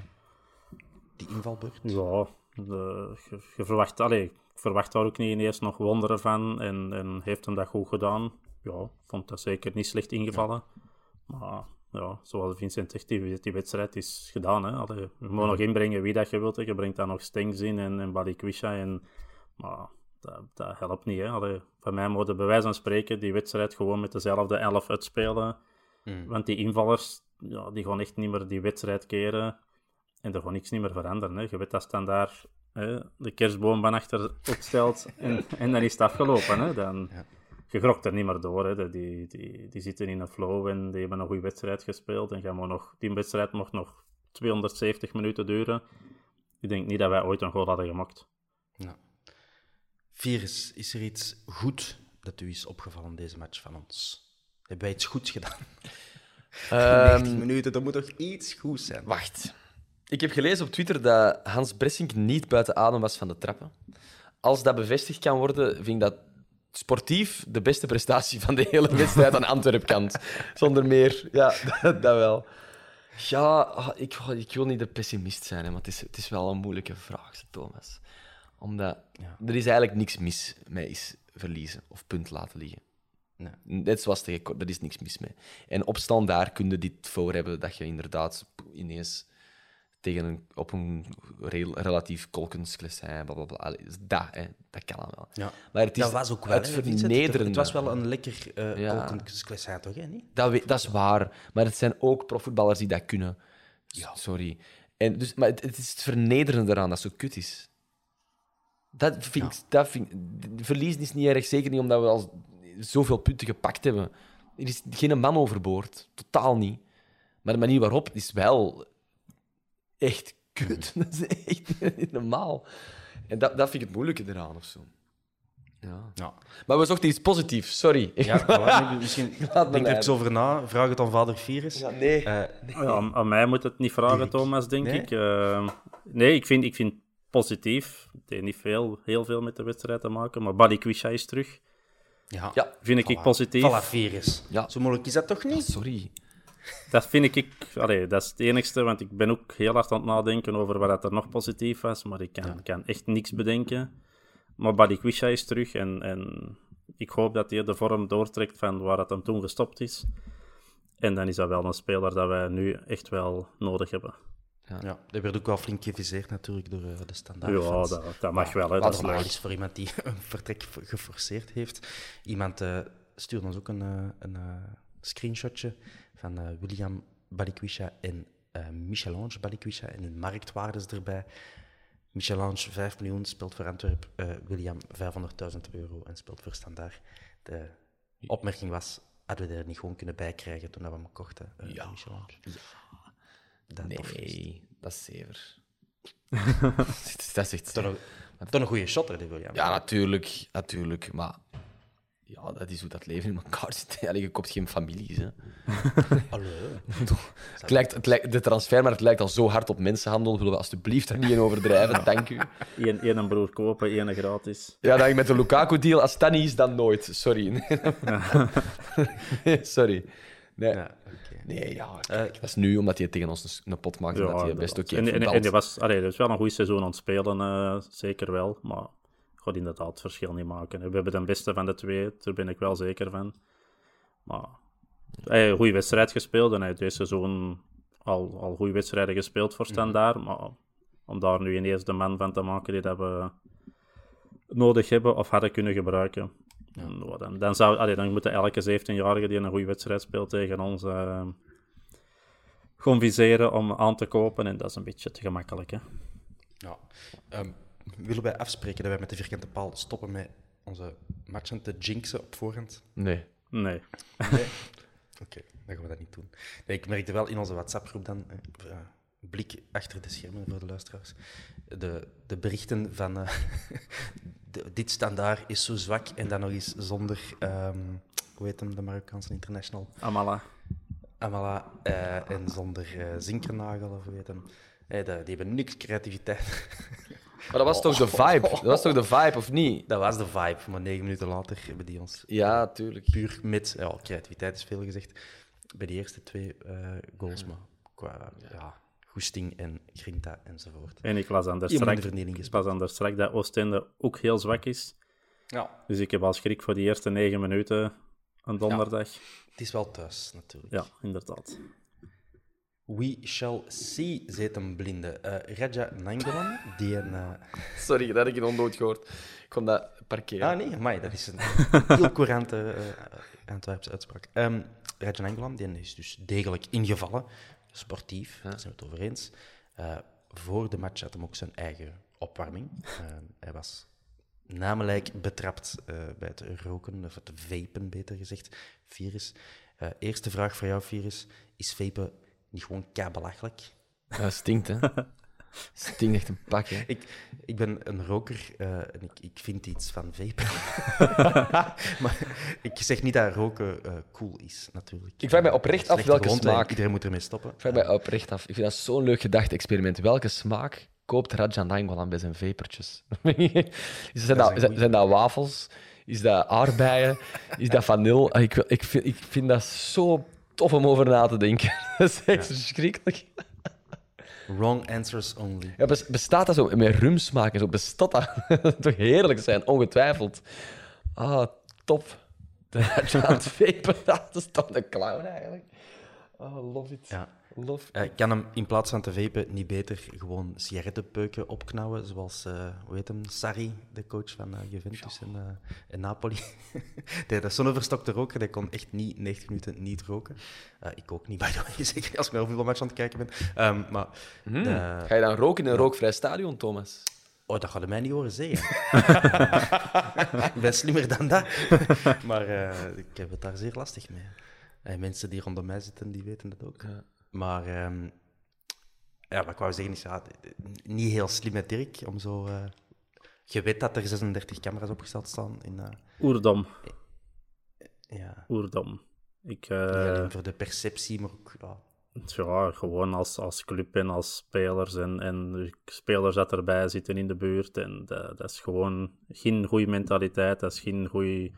die invalbeurt? Ja, je, verwacht, allee, ik verwacht daar ook niet ineens nog wonderen van. En, en heeft hem dat goed gedaan. Ja, ik vond dat zeker niet slecht ingevallen. Maar ja, zoals Vincent zegt, die, die wedstrijd is gedaan. Hè. Allee, je moet nog inbrengen wie dat je wilt. hè. Je brengt dan nog Stengs in en, en Balikwisha. En, maar dat, dat helpt niet. Hè. Allee, van mij moeten bij wijze van spreken die wedstrijd gewoon met dezelfde elf uitspelen. Want die invallers, ja, die gaan echt niet meer die wedstrijd keren. En er gaat niks niet meer veranderen. Hè. Je weet dat standaard hè, de kerstboom van achter opstelt en, en dan is het afgelopen. Hè. Dan, Je grokt er niet meer door. Hè. Die, die, die zitten in een flow en die hebben een goede wedstrijd gespeeld. En gaan we nog, die wedstrijd mocht nog 270 minuten duren. Ik denk niet dat wij ooit een goal hadden gemaakt. Ja. Virus, is er iets goed dat u is opgevallen deze match van ons? Hebben wij iets goeds gedaan? Ehm, 90 minuten, dat moet toch iets goed zijn? Wacht. Ik heb gelezen op Twitter dat Hans Bressink niet buiten adem was van de trappen. Als dat bevestigd kan worden, vind ik dat sportief de beste prestatie van de hele wedstrijd aan Antwerp-kant. Zonder meer. Ja, dat, dat wel. Ja, ah, ik, ik wil niet de pessimist zijn, hè, maar het is, het is wel een moeilijke vraag, Thomas. Omdat er is eigenlijk niks mis met is verliezen of punt laten liggen. Nee. Net zoals tegen daar is niks mis mee. En op stand daar kun je dit voor hebben dat je inderdaad ineens tegen een, op een rel- relatief kolkensklesin, blablabla. Allee, dat, hè, dat kan wel. Ja. Maar het is dat was ook wel, het. Het was wel een lekker uh, Ja. toch, hè? Niet? Dat, we- dat is waar. Maar het zijn ook profvoetballers die dat kunnen. Sorry. En dus, maar het, het is het vernederende eraan dat zo kut is. Dat vind, ik- dat vind, verliezen is niet erg, zeker niet omdat we al zoveel punten gepakt hebben. Er is geen man overboord. Totaal niet. Maar de manier waarop is wel echt kut. Dat is echt niet normaal. En dat, dat vind ik het moeilijke eraan of zo. Ja. Ja. Maar we zochten iets positiefs, sorry. Ja, voilà, misschien denk er eens over na. Vraag het aan vader Virus. Ja, nee. Eh, Ja, aan, aan mij moet het niet vragen, Dirk. Thomas, denk Nee? ik. Eh, nee, ik vind, ik vind positief. Het heeft niet veel, heel veel met de wedstrijd te maken, maar Buddy Quisha is terug. ja, Ja, Vind ik Voilà. positief. Voilà, Virus. Ja. Zo moeilijk is dat toch niet? Sorry. Dat vind ik, allee, dat is het enigste, want ik ben ook heel hard aan het nadenken over wat er nog positief was, maar ik kan, kan echt niks bedenken. Maar Buddy Quisha is terug en, en ik hoop dat hij de vorm doortrekt van waar het hem toen gestopt is. En dan is dat wel een speler dat wij nu echt wel nodig hebben. Ja, dat werd ook wel flink geviseerd natuurlijk door eh, de standaard. Ja, dat, dat mag wel, hè, Wat dat is normaal is voor iemand die een vertrek geforceerd heeft. Iemand eh, stuurde ons ook een, eh, een screenshotje van eh, William Balikwisha en eh Michelange Balikwisha en hun marktwaardes erbij. Michelange 5 miljoen speelt voor Antwerp, eh, William 500.000 euro en speelt voor Standaard. De opmerking was, hadden we er niet gewoon kunnen bijkrijgen toen we hem kochten, Ja. Michelange. Dat. Nee, dat is zever. dat is echt Toch zever. een, toch een goede shotter, die William. Ja, natuurlijk, natuurlijk. Maar ja, dat is hoe dat leven in elkaar zit. Allee, je koopt geen families. Hè. Hallo. Het lijkt, het lijkt, de transfermarkt lijkt al zo hard op mensenhandel. Willen we alsjeblieft daar niet in overdrijven? Dank u. Eén, één broer kopen, één gratis. Ja, dan met de Lukaku-deal. Als dat niet is, dan nooit. Sorry. Sorry. Nee, Ja, nee ja, kijk, dat is nu omdat hij tegen ons een, een pot maakt. en dat hij best oké en, en, en die was, allee, dat is wel een goed seizoen aan het spelen, eh, zeker wel. Maar gaat inderdaad het verschil niet maken. We hebben de beste van de twee, daar ben ik wel zeker van. Maar hij heeft een goede wedstrijd gespeeld en hij heeft dit seizoen al, al goede wedstrijden gespeeld voor Standaard. Maar om daar nu ineens de man van te maken die dat we nodig hebben of hadden kunnen gebruiken. Dan, dan, zou, allee, dan moeten elke 17-jarige die een goede wedstrijd speelt tegen ons uh, gewoon viseren om aan te kopen. En dat is een beetje te gemakkelijk. Hè? Ja. Um, willen wij afspreken dat wij met de vierkante paal stoppen met onze matchen te jinxen op voorhand? Nee. Nee. nee? Oké, dan gaan we dat niet doen. Nee, ik merkte wel in onze WhatsApp-groep dan, uh, blik achter de schermen voor de luisteraars, de, de berichten van uh, de, dit standaard is zo zwak en dan nog eens zonder, um, hoe heet hem, de Marokkaanse international? Amala. Amala uh, en zonder uh, Zinkernagel, of hoe heet hem. Hey, die hebben niks creativiteit. Maar dat was toch de vibe? Dat was toch de vibe, of niet? Dat was de vibe, maar negen minuten later hebben die ons... Ja, tuurlijk. Puur met... Ja, creativiteit is veel gezegd. Bij de eerste twee uh, goals, maar qua ja, goesting en grinta enzovoort. En ik las aan de strak, ik las aan de strak dat Oostende ook heel zwak is. Ja. Dus ik heb al schrik voor die eerste negen minuten een donderdag. Ja, het is wel thuis, natuurlijk. Ja, inderdaad. We shall see, zet een blinde. Uh, Raja Nangolan, die een... Uh... Sorry, dat heb ik nog nooit gehoord. Ik kon dat parkeren. Ah, nee, maar dat is een heel courante uh, Antwerpse uitspraak. Um, Raja Nangolan, die is dus degelijk ingevallen. Sportief, daar zijn we het over eens. Voor de match had hem ook zijn eigen opwarming. hij was namelijk betrapt bij het roken, of het vapen, beter gezegd. Virus. eerste vraag voor jou, Virus. Is vapen niet gewoon kei belachelijk. Ja, stinkt, hè? stinkt echt een pak, hè? Ik, ik ben een roker uh, en ik, ik vind iets van vapen. maar ik zeg niet dat roken uh, cool is, natuurlijk. Ik vraag mij oprecht af welke gewoonte, smaak... Iedereen moet ermee stoppen. Ik vraag mij oprecht af. Ik vind dat zo'n leuk gedachte-experiment. Welke smaak koopt Rajan Nainggolan bij zijn vapertjes? zijn, dat, zijn, zijn dat wafels? Is dat aardbeien? Is dat vanille? Ik, ik, vind, ik vind dat zo tof om over na te denken. dat is echt verschrikkelijk. Wrong answers only. Ja, bestaat dat zo met rumsmaak en zo? Bestaat dat? dat toch heerlijk zijn, ongetwijfeld. Ah, top. Je aan het vapen, dat is toch een clown eigenlijk. Oh, love it. Ja. Love uh, kan hem in plaats van te vapen niet beter gewoon sigarettenpeuken opknauwen, zoals, uh, hoe heet hem, Sarri, de coach van uh, Juventus en, uh, en, Napoli. die, dat zo'n verstokte roker, die kon echt niet 90 minuten niet roken. ik ook niet, by the way, zeker als ik naar een voetbalmatch aan het kijken ben. Um, maar, hmm. Ga je dan roken in een rookvrij stadion, Thomas? Oh, dat gaat hij mij niet horen zeggen. ik ben slimmer dan dat. maar ik heb het daar zeer lastig mee. En mensen die rondom mij zitten, die weten dat ook. Ja. Maar um, ja, wat ik wou zeggen is, ja, niet heel slim met Dirk om zo... Uh, je weet dat er 36 camera's opgesteld staan in... Uh, Oerdom. Ja. Oerdom. Ik, uh, niet alleen voor de perceptie, maar ook... Ja, ja, gewoon als, als club en als spelers en, en spelers dat erbij zitten in de buurt. En dat, dat is gewoon geen goede mentaliteit, dat is geen goede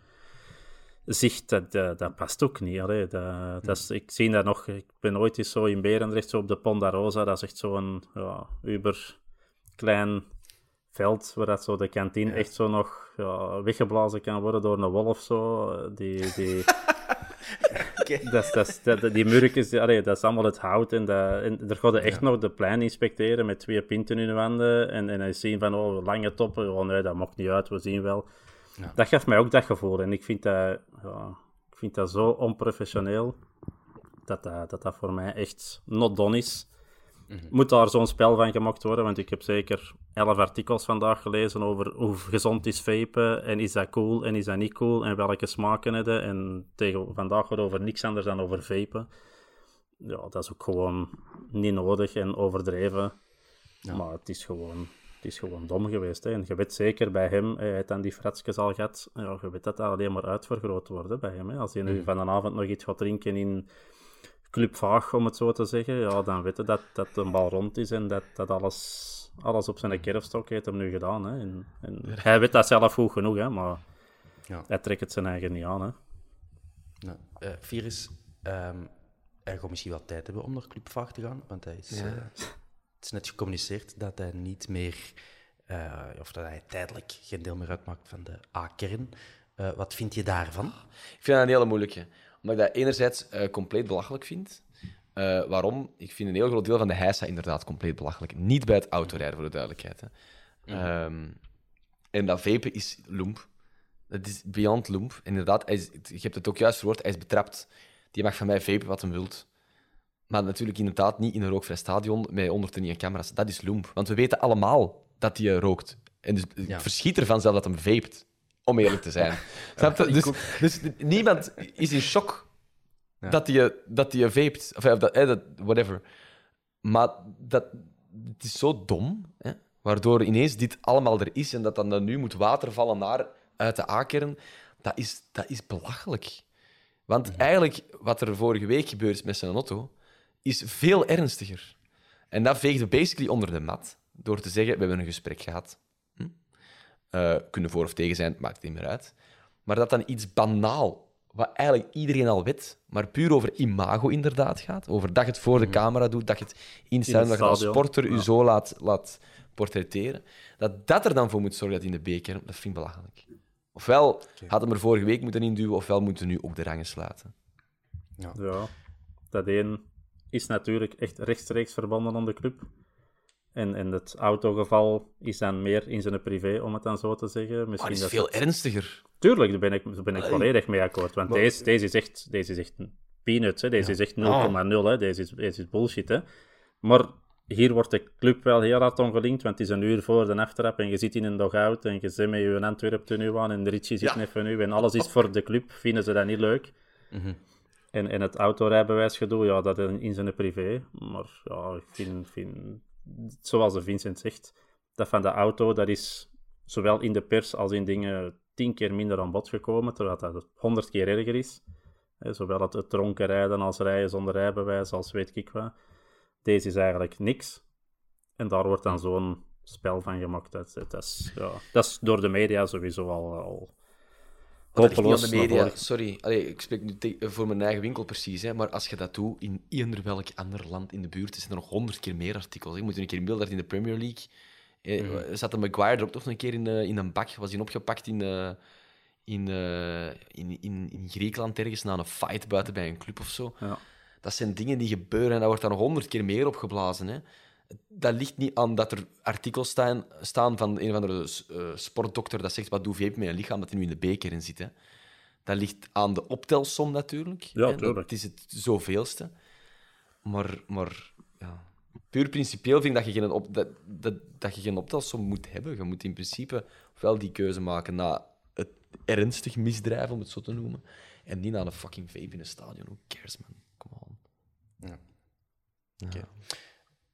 zicht, dat, dat, dat, past ook niet. Allee, dat, dat is, ik zie dat nog, ik ben ooit eens zo in Berendrecht, zo op de Ponda Rosa, dat is echt zo'n ja, uber klein veld, waar dat zo de kantine echt zo nog ja, weggeblazen kan worden door een wolf zo. Die, die, okay. dat, dat, dat, die murkjes, allee, dat is allemaal het hout. En, dat, en er gaat echt nog de plein inspecteren met twee pinten in de wanden. En, en dan zien van, oh, lange toppen. Oh nee, dat mocht niet uit, we zien wel. Ja. Dat geeft mij ook dat gevoel. En ik vind dat, ja, ik vind dat zo onprofessioneel dat dat, dat dat voor mij echt not done is. Mm -hmm. Moet daar zo'n spel van gemaakt worden? Want ik heb zeker elf artikels vandaag gelezen over hoe gezond is vapen en is dat cool en is dat niet cool en welke smaken hebben. En tegen vandaag gaat over niks anders dan over vapen. Ja, dat is ook gewoon niet nodig en overdreven. Ja. Maar het is gewoon is gewoon dom geweest. Hè. En je weet zeker bij hem, hij heeft dan die fratsjes al gehad, ja, je weet dat dat alleen maar uitvergroot wordt bij hem. Hè. Als hij nu mm. van een avond nog iets gaat drinken in Club Vaag, om het zo te zeggen, ja, dan weet je dat, dat de bal rond is en dat, dat alles, alles op zijn kerfstok heeft hem nu gedaan. Hè. En, en hij weet dat zelf goed genoeg, hè, maar ja. hij trekt het zijn eigen niet aan. Hè. Nou, uh, Virus, um, hij gaat misschien wel tijd hebben om naar Club Vaag te gaan, want hij is... Ja. Uh, het is net gecommuniceerd dat hij niet meer, uh, of dat hij tijdelijk geen deel meer uitmaakt van de A-kern. Uh, wat vind je daarvan? Ik vind dat een hele moeilijke. Omdat ik dat enerzijds uh, compleet belachelijk vind. Eh, waarom? Ik vind een heel groot deel van de heisa inderdaad compleet belachelijk. Niet bij het autorijden, voor de duidelijkheid. Hè. Ehm, en dat vapen is loemp. Dat is beyond loemp. Inderdaad, hij is, je hebt het ook juist verwoord, hij is betrapt. Die mag van mij vapen wat hij wilt. Maar natuurlijk inderdaad niet in een rookvrij stadion met 109 camera's. Dat is loemp. Want we weten allemaal dat hij eh, rookt. En dus ik Ja. verschiet ervan zelf dat hem vapet. Om eerlijk te zijn. Dus, dus niemand is in shock dat hij dat die. Of, eh, dat, eh, dat, whatever. Maar dat, het is zo dom, hè? waardoor ineens dit allemaal er is en dat dan nu moet watervallen naar uit de A-kern. Dat is, dat is belachelijk. Want eigenlijk, wat er vorige week gebeurd is met zijn auto, is veel ernstiger. En dat veegde basically onder de mat door te zeggen: We hebben een gesprek gehad. Hm? Eh, kunnen voor of tegen zijn, maakt niet meer uit. Maar dat dan iets banaal, wat eigenlijk iedereen al weet, maar puur over imago inderdaad gaat. Over dat je het voor de camera doet, dat je het instelt, In dat je als sporter je Ja. zo laat, laat portretteren. Dat dat er dan voor moet zorgen dat in de beker, dat vind ik belachelijk. Ofwel had hem er vorige week moeten induwen, ofwel moeten we nu ook de rangen sluiten. Ja, dat een is natuurlijk echt rechtstreeks verbonden aan de club. En, en het autogeval is dan meer in zijn privé, om het dan zo te zeggen. Maar Misschien het is veel het- ernstiger. Tuurlijk, daar ben ik, daar ben ik volledig mee akkoord. Want Maar- deze, deze, is echt, deze is echt een peanuts. Hè. Deze is echt 0,0. Hè. Deze, is, deze is bullshit. Hè. Maar hier wordt de club wel heel hard ongelinkt. Want het is een uur voor de aftrap en je zit in een dog-out en je zit met je Antwerp-tenue aan en Richie zit Ja. even nu. En alles is voor de club. Vinden ze dat niet leuk? En, en het autorijbewijsgedoe, ja, dat in, in zijn privé. Maar ja, ik vind, vind, zoals Vincent zegt, dat van de auto, dat is zowel in de pers als in dingen tien keer minder aan bod gekomen, terwijl dat honderd keer erger is. Zowel het, het dronken rijden als rijden zonder rijbewijs, als weet ik wat. Deze is eigenlijk niks. En daar wordt dan zo'n spel van gemaakt. Dat, is, ja, dat is door de media sowieso al, al hopeloos de media. Sorry, Allee, ik spreek nu te- voor mijn eigen winkel precies. Hè, maar als je dat doet in eender welk ander land in de buurt, zijn er nog honderd keer meer artikels. Je moet een keer in beeld dat in de Premier League. Eh, Zat de Maguire er ook nog een keer in, eh, in een bak? Was hij opgepakt in, eh, in, eh, in, in, in Griekenland ergens na een fight buiten bij een club of zo? Ja. Dat zijn dingen die gebeuren en daar wordt dan nog honderd keer meer opgeblazen. Hè. Dat ligt niet aan dat er artikels staan, staan van een of andere eh, sportdokter dat zegt wat doe vape met je lichaam, dat hij nu in de beker in zit. Hè. Dat ligt aan de optelsom natuurlijk. Ja, tuurlijk. Het is het zoveelste. Maar, maar ja. puur principieel vind ik dat je, geen op, dat, dat, dat je geen optelsom moet hebben. Je moet in principe wel die keuze maken na het ernstig misdrijf, om het zo te noemen. En niet na een fucking vape in een stadion. Who cares, man? Come on. Oké.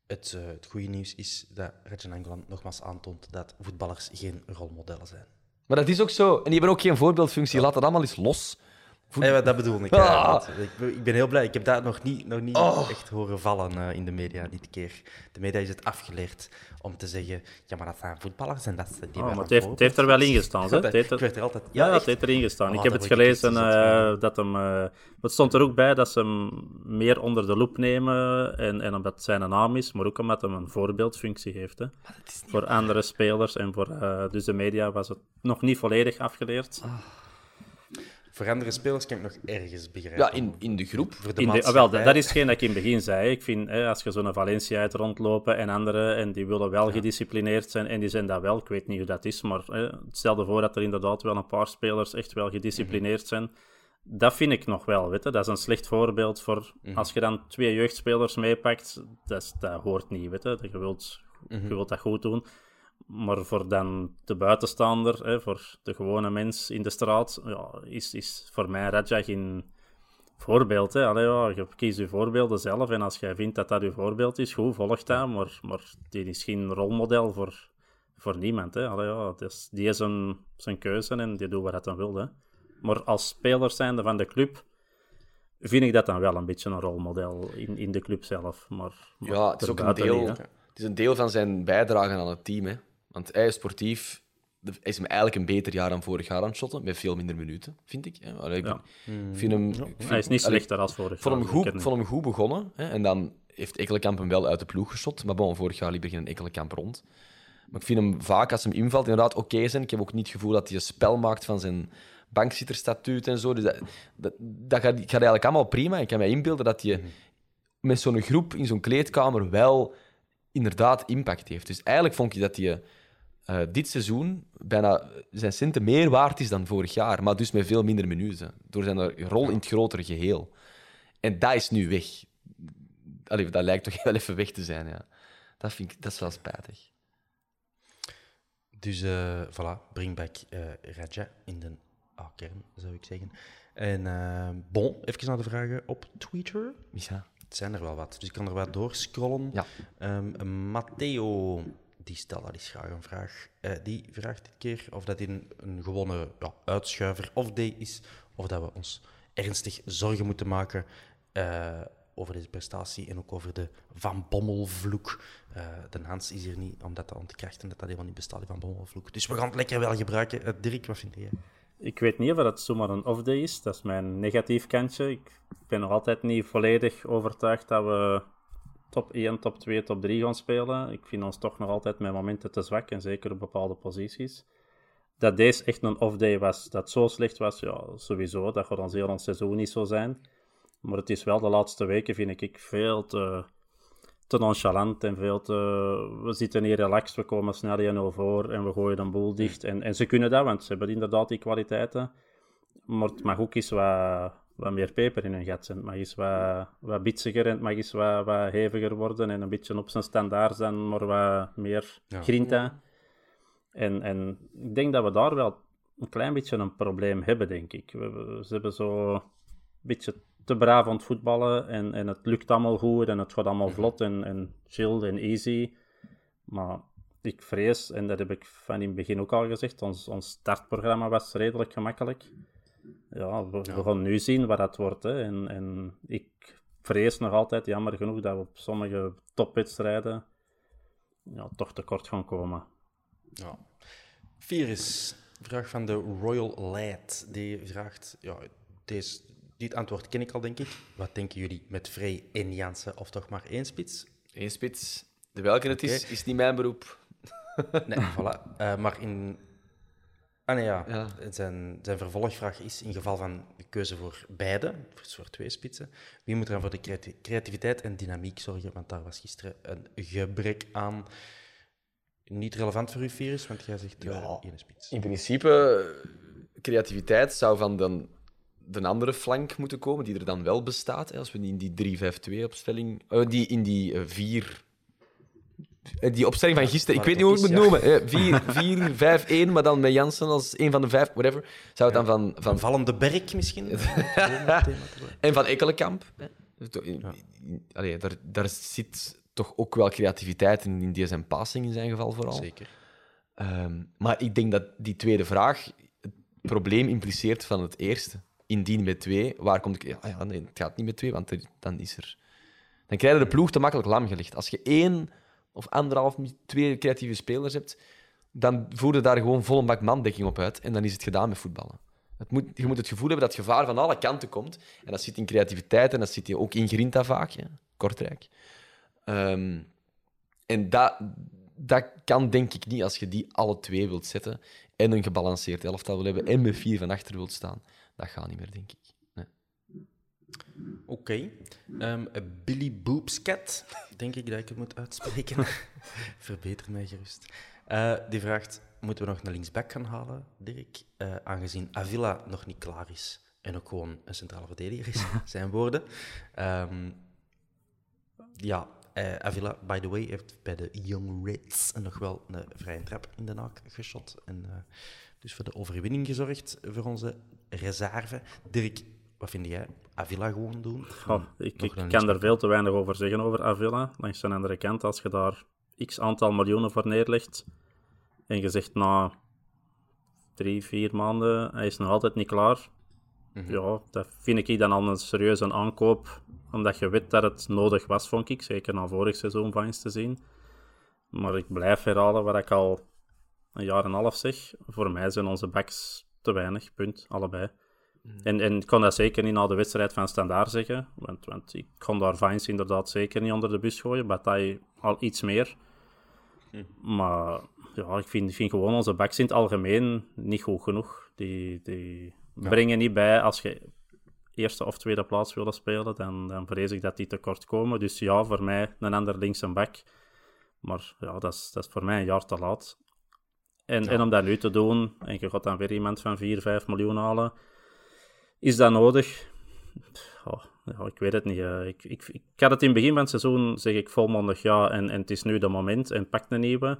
Het, eh, het goede nieuws is dat Rajan Angolan nogmaals aantoont dat voetballers geen rolmodellen zijn. Maar dat is ook zo. En die hebben ook geen voorbeeldfunctie. Laat dat allemaal eens los. Dat bedoel ik. Ah. ik, ben- ik ben heel blij. Ik heb dat nog niet, nog niet echt horen vallen eh, in de media dit keer. De media is het afgeleerd om te zeggen: ja, maar dat zijn voetballers en dat zijn die Oh, maar het heeft, het heeft er wel in gestaan. Hè? Het heeft Ik er- werd er altijd... Ja, het heeft erin gestaan. Oh, ik heb het gelezen eh, dat hem... eh, het stond er ook bij dat ze hem meer onder de loep nemen. En, en omdat het zijn naam is, maar ook omdat hij een voorbeeldfunctie heeft. Hè. Voor andere spelers. En voor, eh, dus de media was het nog niet volledig afgeleerd. Voor andere spelers kan ik nog ergens begrijpen. Ja, in, in de groep. Voor de In de, wel, dat, dat is hetgeen dat ik in het begin zei. Ik vind, hè, als je zo'n Valencia uit rondlopen en anderen, en die willen wel gedisciplineerd zijn, en die zijn dat wel, ik weet niet hoe dat is, maar hè, stel je voor dat er inderdaad wel een paar spelers echt wel gedisciplineerd zijn. Dat vind ik nog wel, weet je. Dat is een slecht voorbeeld voor... Als je dan twee jeugdspelers meepakt, dat, is- dat hoort niet, weet je. Je wilt, je wilt dat goed doen. Maar voor dan de buitenstaander, hè, voor de gewone mens in de straat, ja, is, is voor mij Raja geen voorbeeld. Hè. Allee, ja, je kiest je voorbeelden zelf en als jij vindt dat dat je voorbeeld is, goed, volg dat. Maar, maar die is geen rolmodel voor, voor niemand. Hè. Allee, ja, dus die is zijn, zijn keuze en die doet wat hij wil. Hè. Maar als speler zijnde van de club vind ik dat dan wel een beetje een rolmodel in, in de club zelf. Maar, maar Ja, het is ook een deel, niet, het is een deel van zijn bijdrage aan het team. Hè. Want hij is sportief hij is hem eigenlijk een beter jaar dan vorig jaar aan het shotten, met veel minder minuten, vind ik. Allee, ik Ja. vind hem, ik vind- Hij is niet allee, slechter als vorig Ik vond hem jaar, goed, ik vond hem goed begonnen. Hè, en dan heeft Ekkelenkamp hem wel uit de ploeg geschot. Maar bon, vorig jaar liep er geen Ekkelenkamp rond. Maar ik vind hem vaak, als hem invalt, inderdaad oké zijn. Ik heb ook niet het gevoel dat hij een spel maakt van zijn bankzitterstatuut en zo. Dus dat, dat, dat gaat, gaat eigenlijk allemaal prima. Ik kan me inbeelden dat hij met zo'n groep in zo'n kleedkamer wel inderdaad impact heeft. Dus eigenlijk vond je dat hij eh, dit seizoen bijna zijn centen meer waard is dan vorig jaar, maar dus met veel minder minuten. Door zijn rol in het grotere geheel. En dat is nu weg. Allee, dat lijkt toch wel even weg te zijn, ja. Dat, vind ik, dat is wel spijtig. Dus uh, voilà, bring back uh, Raja in de A-kern, zou ik zeggen. En uh, bon, even naar de vragen op Twitter. Ja. Het zijn er wel wat, dus ik kan er wat doorscrollen. Ja. Um, Matteo, die stelt dat is graag een vraag. die vraagt dit keer of dat in een gewone ja, uitschuiver of day is, of dat we ons ernstig zorgen moeten maken over deze prestatie en ook over de Van Bommelvloek. Uh, de Hans is hier niet om dat te ontkrachten, dat dat helemaal niet bestaat, die Van Bommelvloek. Dus we gaan het lekker wel gebruiken. Dirk, wat vind? Ik weet niet of het zomaar een off-day is. Dat is mijn negatief kantje. Ik ben nog altijd niet volledig overtuigd dat we top 1, top 2, top 3 gaan spelen. Ik vind ons toch nog altijd met momenten te zwak, en zeker op bepaalde posities. Dat deze echt een off-day was, dat zo slecht was, ja, sowieso. Dat gaat ons heel ons seizoen niet zo zijn. Maar het is wel de laatste weken, vind ik, veel te, nonchalant en veel te... We zitten hier relaxed, we komen snel 1-0 voor en we gooien een boel dicht. En, en ze kunnen dat, want ze hebben inderdaad die kwaliteiten. Maar het mag ook eens wat, wat meer peper in hun gat zijn. Het mag eens wat, wat bitsiger en het mag eens wat, wat heviger worden en een beetje op zijn standaard zijn, maar wat meer ja. grinta. En, en ik denk dat we daar wel een klein beetje een probleem hebben, denk ik. We, ze hebben zo een beetje te braaf aan het voetballen en, en het lukt allemaal goed en het gaat allemaal vlot en, en chill en easy. Maar ik vrees, en dat heb ik van in het begin ook al gezegd, ons, ons startprogramma was redelijk gemakkelijk. Ja, we, gaan nu zien wat dat wordt. Hè. En, en ik vrees nog altijd, jammer genoeg, dat we op sommige topwedstrijden ja, toch tekort gaan komen. Ja. Virus, vraag van de Royal Lad. Die vraagt, ja, deze dit antwoord ken ik al, denk ik. Wat denken jullie met Vrij en Jansen of toch maar één spits? Eén spits. De welke het is, is niet mijn beroep. nee, voilà. Uh, maar in... Ah nee, ja. ja. Zijn, zijn vervolgvraag is, in geval van de keuze voor beide, voor twee spitsen, wie moet er dan voor de creativiteit en dynamiek zorgen? Want daar was gisteren een gebrek aan. Niet relevant voor u, Virus, want jij zegt ja, één spits. In principe, creativiteit zou van de de andere flank moeten komen, die er dan wel bestaat. Als we in die 3-5-2-opstelling... Uh, die in die uh, 4... Die opstelling van gisteren, ik weet niet hoe ik het moet noemen. 4-5-1, maar dan met Jansen als een van de vijf, whatever. Zou het dan van... van... Vallende Berk misschien? en van Ekkelenkamp. Allee, daar, daar zit toch ook wel creativiteit in, in die zijn passing in zijn geval vooral. Zeker. Um, maar ik denk dat die tweede vraag het probleem impliceert van het eerste indien met twee, waar komt ik... Ja, ja, nee, het gaat niet met twee, want dan is er... Dan krijg je de ploeg te makkelijk lam gelegd. Als je één of anderhalf, twee creatieve spelers hebt, dan voer je daar gewoon vol een bak mandekking op uit en dan is het gedaan met voetballen. Het moet, je moet het gevoel hebben dat gevaar van alle kanten komt. En dat zit in creativiteit en dat zit ook in grinta vaak. Kortrijk. Um, en dat, dat kan denk ik niet als je die alle twee wilt zetten en een gebalanceerd elftal wil hebben en met vier van achter wilt staan dat gaat niet meer, denk ik. Oké. Okay. Um, ehm, Billy Boopscat, denk ik dat ik het moet uitspreken. Verbeter mij gerust. Uh, die vraagt, moeten we nog een linksback gaan halen, Dirk? Uh, aangezien Avila nog niet klaar is en ook gewoon een centrale verdediger is, zijn woorden. Um, ja, uh, Avila, by the way, heeft bij de Young Reds nog wel een vrije trap in de naak geschot. En dus voor de overwinning gezorgd voor onze reserve. Dirk, wat vind jij? Avila gewoon doen? ik, ik kan er veel te weinig over zeggen over Avila. Langs de andere kant, als je daar x aantal miljoenen voor neerlegt en je zegt na drie, vier maanden, hij is nog altijd niet klaar. Mhm. Ja, dat vind ik dan al een serieuze aankoop, omdat je weet dat het nodig was, vond ik. Zeker na vorig seizoen van eens te zien. Maar ik blijf herhalen wat ik al een jaar en een half zeg. Voor mij zijn onze backs te weinig, punt, allebei. Mm. En, en ik kon dat zeker niet na de wedstrijd van Standaard zeggen, want, want ik kon daar Vines inderdaad zeker niet onder de bus gooien, Bataille al iets meer. Mm. Maar ja, ik vind, vind gewoon onze backs in het algemeen niet goed genoeg. Die, die brengen niet bij als je eerste of tweede plaats willen spelen, dan, dan vrees ik dat die tekort komen. Dus ja, voor mij een ander links en back. Maar ja, dat is, dat is voor mij een jaar te laat. En, en om dat nu te doen, en je gaat dan weer iemand van 4, 5 miljoen halen, is dat nodig? Oh, ja, ik weet het niet. Ik, ik, ik had het in het begin van het seizoen, zeg ik volmondig ja, en, en het is nu de moment en pak een nieuwe.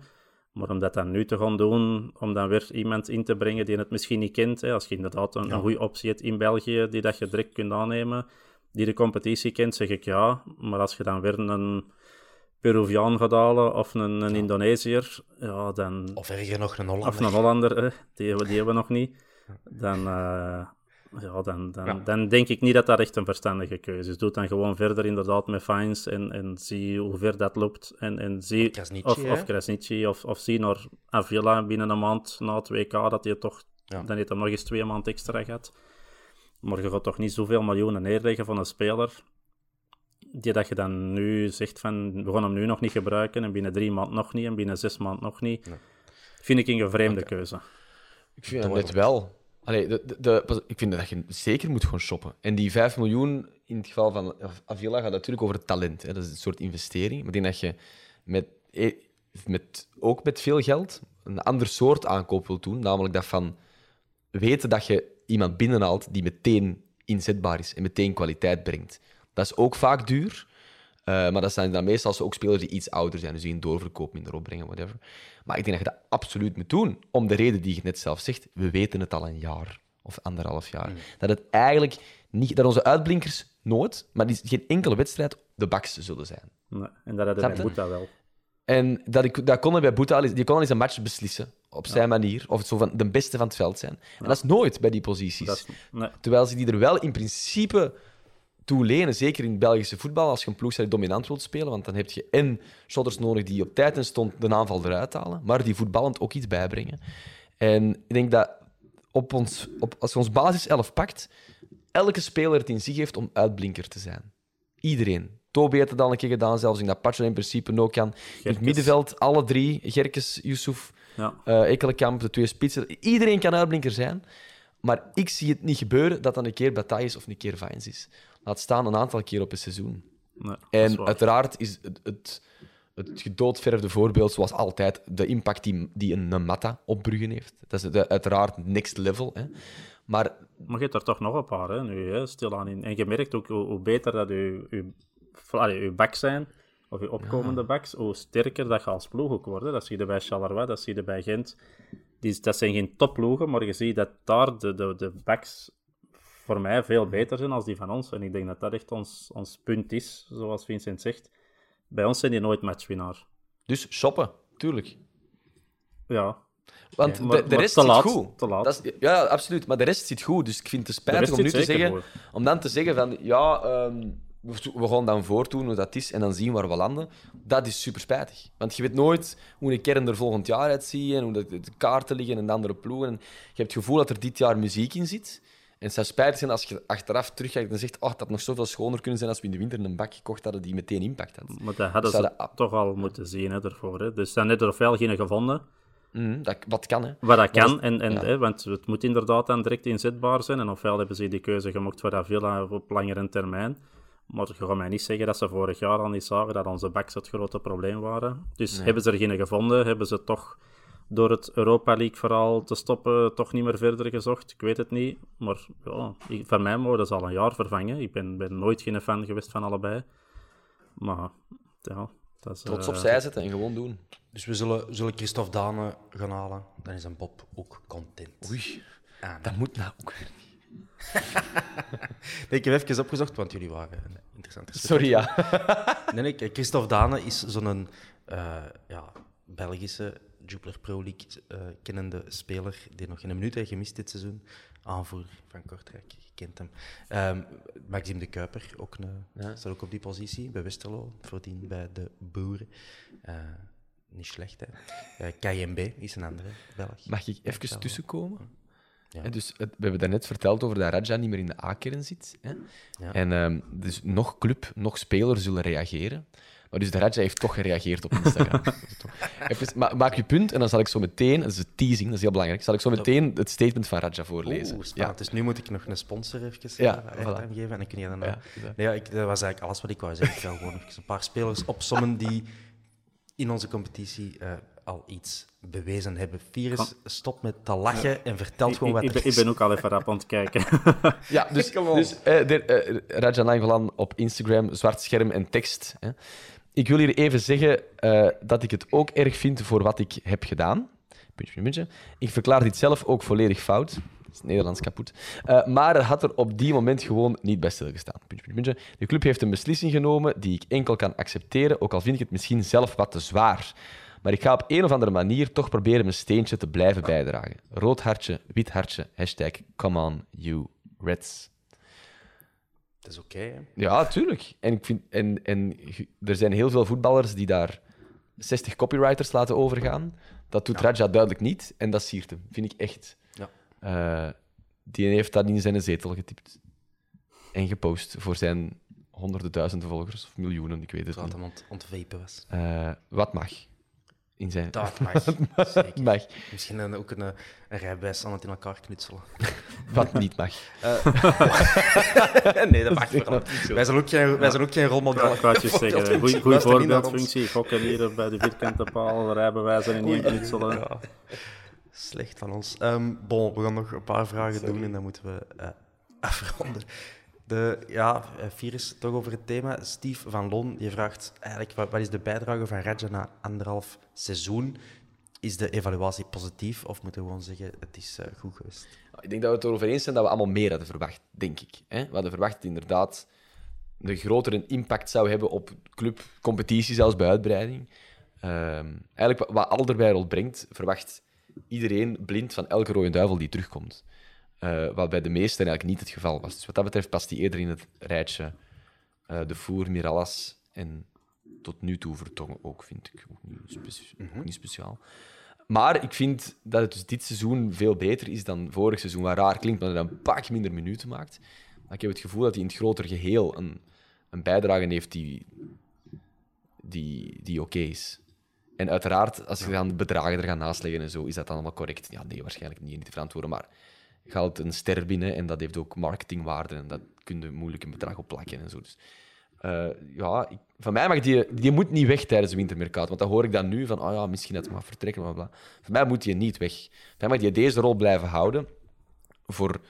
Maar om dat dan nu te gaan doen, om dan weer iemand in te brengen die het misschien niet kent, hè, als je inderdaad een, een goede optie hebt in België, die dat je direct kunt aannemen, die de competitie kent, zeg ik ja. Maar als je dan weer een Peruviaan gaat halen of een, een Indonesiër, ja, dan... Of erger nog een Hollander. Of een Hollander, hè, die, hebben- die hebben we nog niet. Dan, eh, ja, dan, dan, dan denk ik niet dat dat echt een verstandige keuze is. Doe dan gewoon verder inderdaad met Fines en, en zie hoe ver dat loopt. En, en zie, of, of Krasniqi, of, of zie naar Avila binnen een maand na het WK, dat hij toch, Ja. dan heeft hij nog eens twee maanden extra gehad. Maar je gaat toch niet zoveel miljoenen neerleggen van een speler die dat je dan nu zegt van, we gaan hem nu nog niet gebruiken en binnen drie maanden nog niet en binnen zes maanden nog niet. Vind ik een vreemde keuze. Ik vind dat net wel. De, ik vind dat je zeker moet gaan shoppen. En die 5 miljoen in het geval van Avila gaat natuurlijk over het talent. Hè. Dat is een soort investering. Maar ik denk dat je met, eh, met, ook met veel geld een ander soort aankoop wilt doen. Namelijk dat van weten dat je iemand binnenhaalt die meteen inzetbaar is en meteen kwaliteit brengt. Dat is ook vaak duur. Eh, maar dat zijn dan meestal ook spelers die iets ouder zijn, dus die een doorverkoop minder opbrengen, whatever. Maar ik denk dat je dat absoluut moet doen, om de reden die je net zelf zegt. We weten het al een jaar of anderhalf jaar. Dat het eigenlijk niet, dat onze uitblinkers nooit, maar die, geen enkele wedstrijd de bakste zullen zijn. Nee, en dat hadden moet dat wel. En dat, ik, dat kon hij bij Boeta al eens, die kon al eens een match beslissen op zijn manier, of zo van de beste van het veld zijn. En dat is nooit bij die posities. Dat is, nee. Terwijl ze die er wel in principe zeker in het Belgische voetbal, als je een ploeg dominant wilt spelen, want dan heb je en shotters nodig die op tijd en stond de aanval eruit halen, maar die voetballend ook iets bijbrengen. En ik denk dat op ons, op, als je ons basiself pakt, elke speler het in zich heeft om uitblinker te zijn. Iedereen. Toby heeft het al een keer gedaan, zelfs in dat Patcher in principe ook kan. In het middenveld, alle drie, Gerkes, Yusuf, Ja. eh Ekkelenkamp, de twee spitsen. Iedereen kan uitblinker zijn. Maar ik zie het niet gebeuren dat dat een keer Bataille is of een keer Vines is. Laat staan een aantal keer op een seizoen. Nee, dat is En uiteraard is het, het, het gedoodverfde voorbeeld, zoals altijd, de impact die, die een, Mata op Bruggen heeft. Dat is de, uiteraard next level. Hè. Maar Maar je hebt er toch nog een paar, hè, nu, hè, stilaan in. En je merkt ook hoe, hoe beter dat je, je, allee, je backs zijn, of je opkomende backs, hoe sterker dat je als ploeg ook wordt. hè. Dat zie je bij Charleroi, dat zie je bij Gent. Die, dat zijn geen topploegen, maar je ziet dat daar de, de, de backs voor mij veel beter zijn als die van ons. En ik denk dat dat echt ons, ons punt is, zoals Vincent zegt. Bij ons zijn die nooit matchwinnaar. dus shoppen, tuurlijk. Ja, Want maar- de, de rest te zit laat, goed. te laat. Dat is, ja, absoluut. Maar de rest zit goed. Dus ik vind het spijtig om nu te zeggen... Om dan te zeggen van... Ja, ehm, we, gaan dan voortdoen hoe dat is en dan zien waar we landen. Dat is super spijtig. Want je weet nooit hoe een kern er volgend jaar uitziet en hoe de, de kaarten liggen en de andere ploegen. En je hebt het gevoel dat er dit jaar muziek in zit. En het zou spijtig zijn als je achteraf terugkijkt en zegt oh, dat had nog zoveel schoner kunnen zijn als we in de winter een bak gekocht hadden die meteen impact had. maar dat hadden ze dat- toch al moeten zien hè, ervoor. Hè. Dus dan net er ofwel geen gevonden... Mhm, dat, wat kan, hè. Wat dat kan, dat- en, en, ja. hè, want het moet inderdaad dan direct inzetbaar zijn. En ofwel hebben ze die keuze gemaakt voor Avila op langere termijn. Maar je gaat mij niet zeggen dat ze vorig jaar al niet zagen dat onze backs het grote probleem waren. Dus hebben ze er geen gevonden, hebben ze toch door het Europa League-verhaal te stoppen toch niet meer verder gezocht. Ik weet het niet. Maar ja, ik, van mij mogen ze al een jaar vervangen. Ik ben, ben nooit geen fan geweest van allebei. Maar ja, dat is... Trots eh, opzij zetten en gewoon doen. Dus we zullen, zullen Christophe Dane gaan halen. Dan is een Bob ook content. Oei, Ah, dat moet nou ook. nee, ik heb even opgezocht, want jullie waren een interessante Sorry, ja. Nee, nee, Christophe Dane is zo'n eh, ja, Belgische Jupiler Pro League eh, kennende speler die nog geen minuut heeft gemist dit seizoen. Aanvoerder van Kortrijk, je kent hem. Ehm Maxime de Kuiper, ook een, staat ook op die positie bij Westerlo, voordien bij de Boeren. Eh, niet slecht, hè. KMB is een andere Belg. Mag ik even tussenkomen? Ja. Dus, het- we hebben daarnet verteld over dat Raja niet meer in de A-kern zit. Hè? Ja. En ehm, dus nog club, nog speler zullen reageren. Maar dus de Raja heeft toch gereageerd op Instagram. Even, ma maak je punt en dan zal ik zo meteen, dat is de teasing, dat is heel belangrijk, zal ik zo meteen het statement van Raja voorlezen. Oeh, spannend. Dus nu moet ik nog een sponsor even Ja, ja, voilà. geven en dan kun je dan... Ja, Ja, ja. nee, ja, ik, dat was eigenlijk alles wat ik wou zeggen. Ik wil gewoon even een paar spelers opsommen die in onze competitie eh, al iets bewezen hebben. Virus, stop met te lachen en vertelt gewoon Ik, wat ik, er ben, ik ben ook al even rap aan het kijken. Ja, dus, dus eh, de, eh, Raja Nainggolan op Instagram, zwart scherm en tekst. Hè. Ik wil hier even zeggen eh, dat ik het ook erg vind voor wat ik heb gedaan. Puntje, puntje, puntje. Ik verklaar dit zelf ook volledig fout. Het is Nederlands kapot. Eh, maar er had er op die moment gewoon niet bij stilgestaan. Puntje, puntje, puntje. De club heeft een beslissing genomen die ik enkel kan accepteren, ook al vind ik het misschien zelf wat te zwaar. Maar ik ga op een of andere manier toch proberen mijn steentje te blijven bijdragen. Rood hartje, wit hartje, hashtag come on you Reds. Dat is oké? Ja, tuurlijk. En, ik vind, en, en er zijn heel veel voetballers die daar 60 copywriters laten overgaan. Dat doet Raja duidelijk niet. En dat siert hem, vind ik echt. Ja. Eh, die heeft dat in zijn zetel getipt. En gepost voor zijn honderden duizenden volgers. Of miljoenen, ik weet het niet. hij ont ontvapen was. Eh, wat mag. In zijn... Dat mag. Zeker. mag. Misschien een, ook een, eh, een rijbewijs aan het in elkaar knutselen. Wat niet mag. nee, dat mag vooral. Wij zijn ook geen, wij zijn ook geen wou het je zeggen, goede voorbeeldfunctie. Gokken hier bij de vierkante paal, rijbewijzen en niet knutselen. Ja. Slecht van ons. Ehm, bon, we gaan nog een paar vragen doen en dan moeten we eh, afronden. De, ja, eh, virus, toch over het thema. Steve van Loon die vraagt eigenlijk wat, is de bijdrage van Raja na anderhalf seizoen? Is de evaluatie positief of moeten we gewoon zeggen het is eh, goed geweest? Ik denk dat we het erover eens zijn dat we allemaal meer hadden verwacht, denk ik. Hè? We hadden verwacht inderdaad een grotere impact zou hebben op club, competitie, zelfs bij uitbreiding. Ehm, eigenlijk wat Alderweireld brengt, verwacht iedereen blind van elke rode duivel die terugkomt. Eh, wat bij de meesten eigenlijk niet het geval was. Dus wat dat betreft past hij eerder in het rijtje eh, De Voer, Mirallas en tot nu toe Vertongen ook, vind ik. Ook niet, ook niet speciaal. Maar ik vind dat het dus dit seizoen veel beter is dan vorig seizoen. Wat raar klinkt, maar dat hij een pak minder minuten maakt. Maar ik heb het gevoel dat hij in het groter geheel een, een bijdrage heeft die, die, die oké is. En uiteraard, als je dan de bedragen er gaat naast leggen en zo, is dat dan allemaal correct? Ja, nee, waarschijnlijk niet, niet te verantwoorden. Maar haalt een ster binnen en dat heeft ook marketingwaarde en dat kun je moeilijk een bedrag op plakken en zo. Dus, eh, ja, ik- van mij mag die, die moet niet weg tijdens de wintermercato. Want dan hoor ik dan nu van, oh ja, misschien dat mag vertrekken, bla bla. Voor mij moet die niet weg. Voor mij mag die deze rol blijven houden voor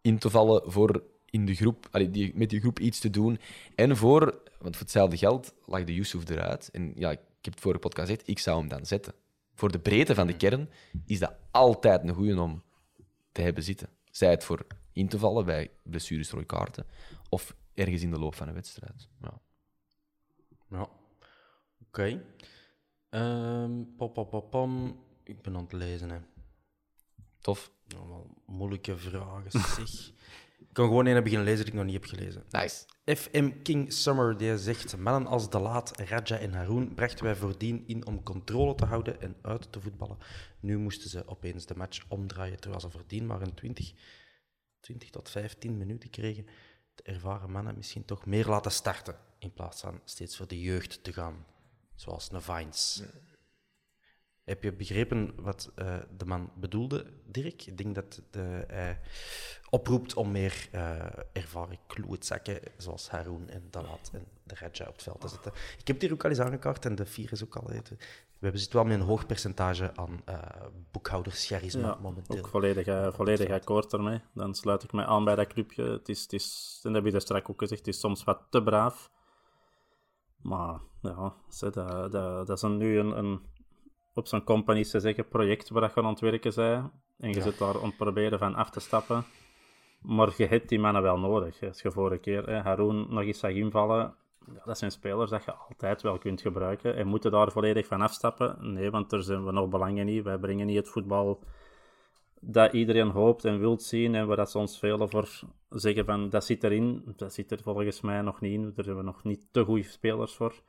in te vallen, voor in de groep, allee, die, met die groep iets te doen. En voor, want voor hetzelfde geld lag de Yusuf eruit. En ja, ik heb het vorige podcast gezegd, ik zou hem dan zetten. Voor de breedte van de kern is dat altijd een goeie om te hebben zitten. Zij het voor in te vallen bij blessures, rode kaarten, of ergens in de loop van een wedstrijd. Ja. Ja. Oké. Pom, pom, pom. Ik ben aan het lezen, hè. Tof. Allemaal moeilijke vragen, zeg. Ik kan gewoon een beginnen lezen die ik nog niet heb gelezen. Nice. FM King Summer die zegt: Mannen als De Laat, Raja en Haroon brachten wij voordien in om controle te houden en uit te voetballen. Nu moesten ze opeens de match omdraaien terwijl ze voordien maar een 20, 20 tot 15 minuten kregen. De ervaren mannen misschien toch meer laten starten in plaats van steeds voor de jeugd te gaan, zoals Nevines. Heb je begrepen wat eh, de man bedoelde, Dirk? Ik denk dat de, hij oproept om meer eh, ervaren kloetzakken, zoals Haroon en Dalat en de Raja op het veld te zetten. Ik heb het hier ook al eens aangekaart en de vier is ook al... We hebben zitten wel met een hoog percentage aan uh, boekhouderscharisme Ja, momenteel. ook volledig, uh, volledig akkoord daarmee. Dan sluit ik mij aan bij dat clubje. Het is, het is, en dat heb je straks ook gezegd, het is soms wat te braaf. Maar ja, dat, dat, dat is nu een, een op zo'n company te zeggen project waar je aan het werken bent. En je ja. zit daar om te proberen van af te stappen. Maar je hebt die mannen wel nodig. Als je vorige keer hè, Haroon nog eens zag invallen, ja, dat zijn spelers dat je altijd wel kunt gebruiken. En moeten daar volledig van afstappen? Nee, want daar zijn we nog belangen niet. Wij brengen niet het voetbal dat iedereen hoopt en wilt zien. En waar dat ze ons velen voor zeggen van dat zit erin. Dat zit er volgens mij nog niet in. Daar hebben we nog niet te goede spelers voor.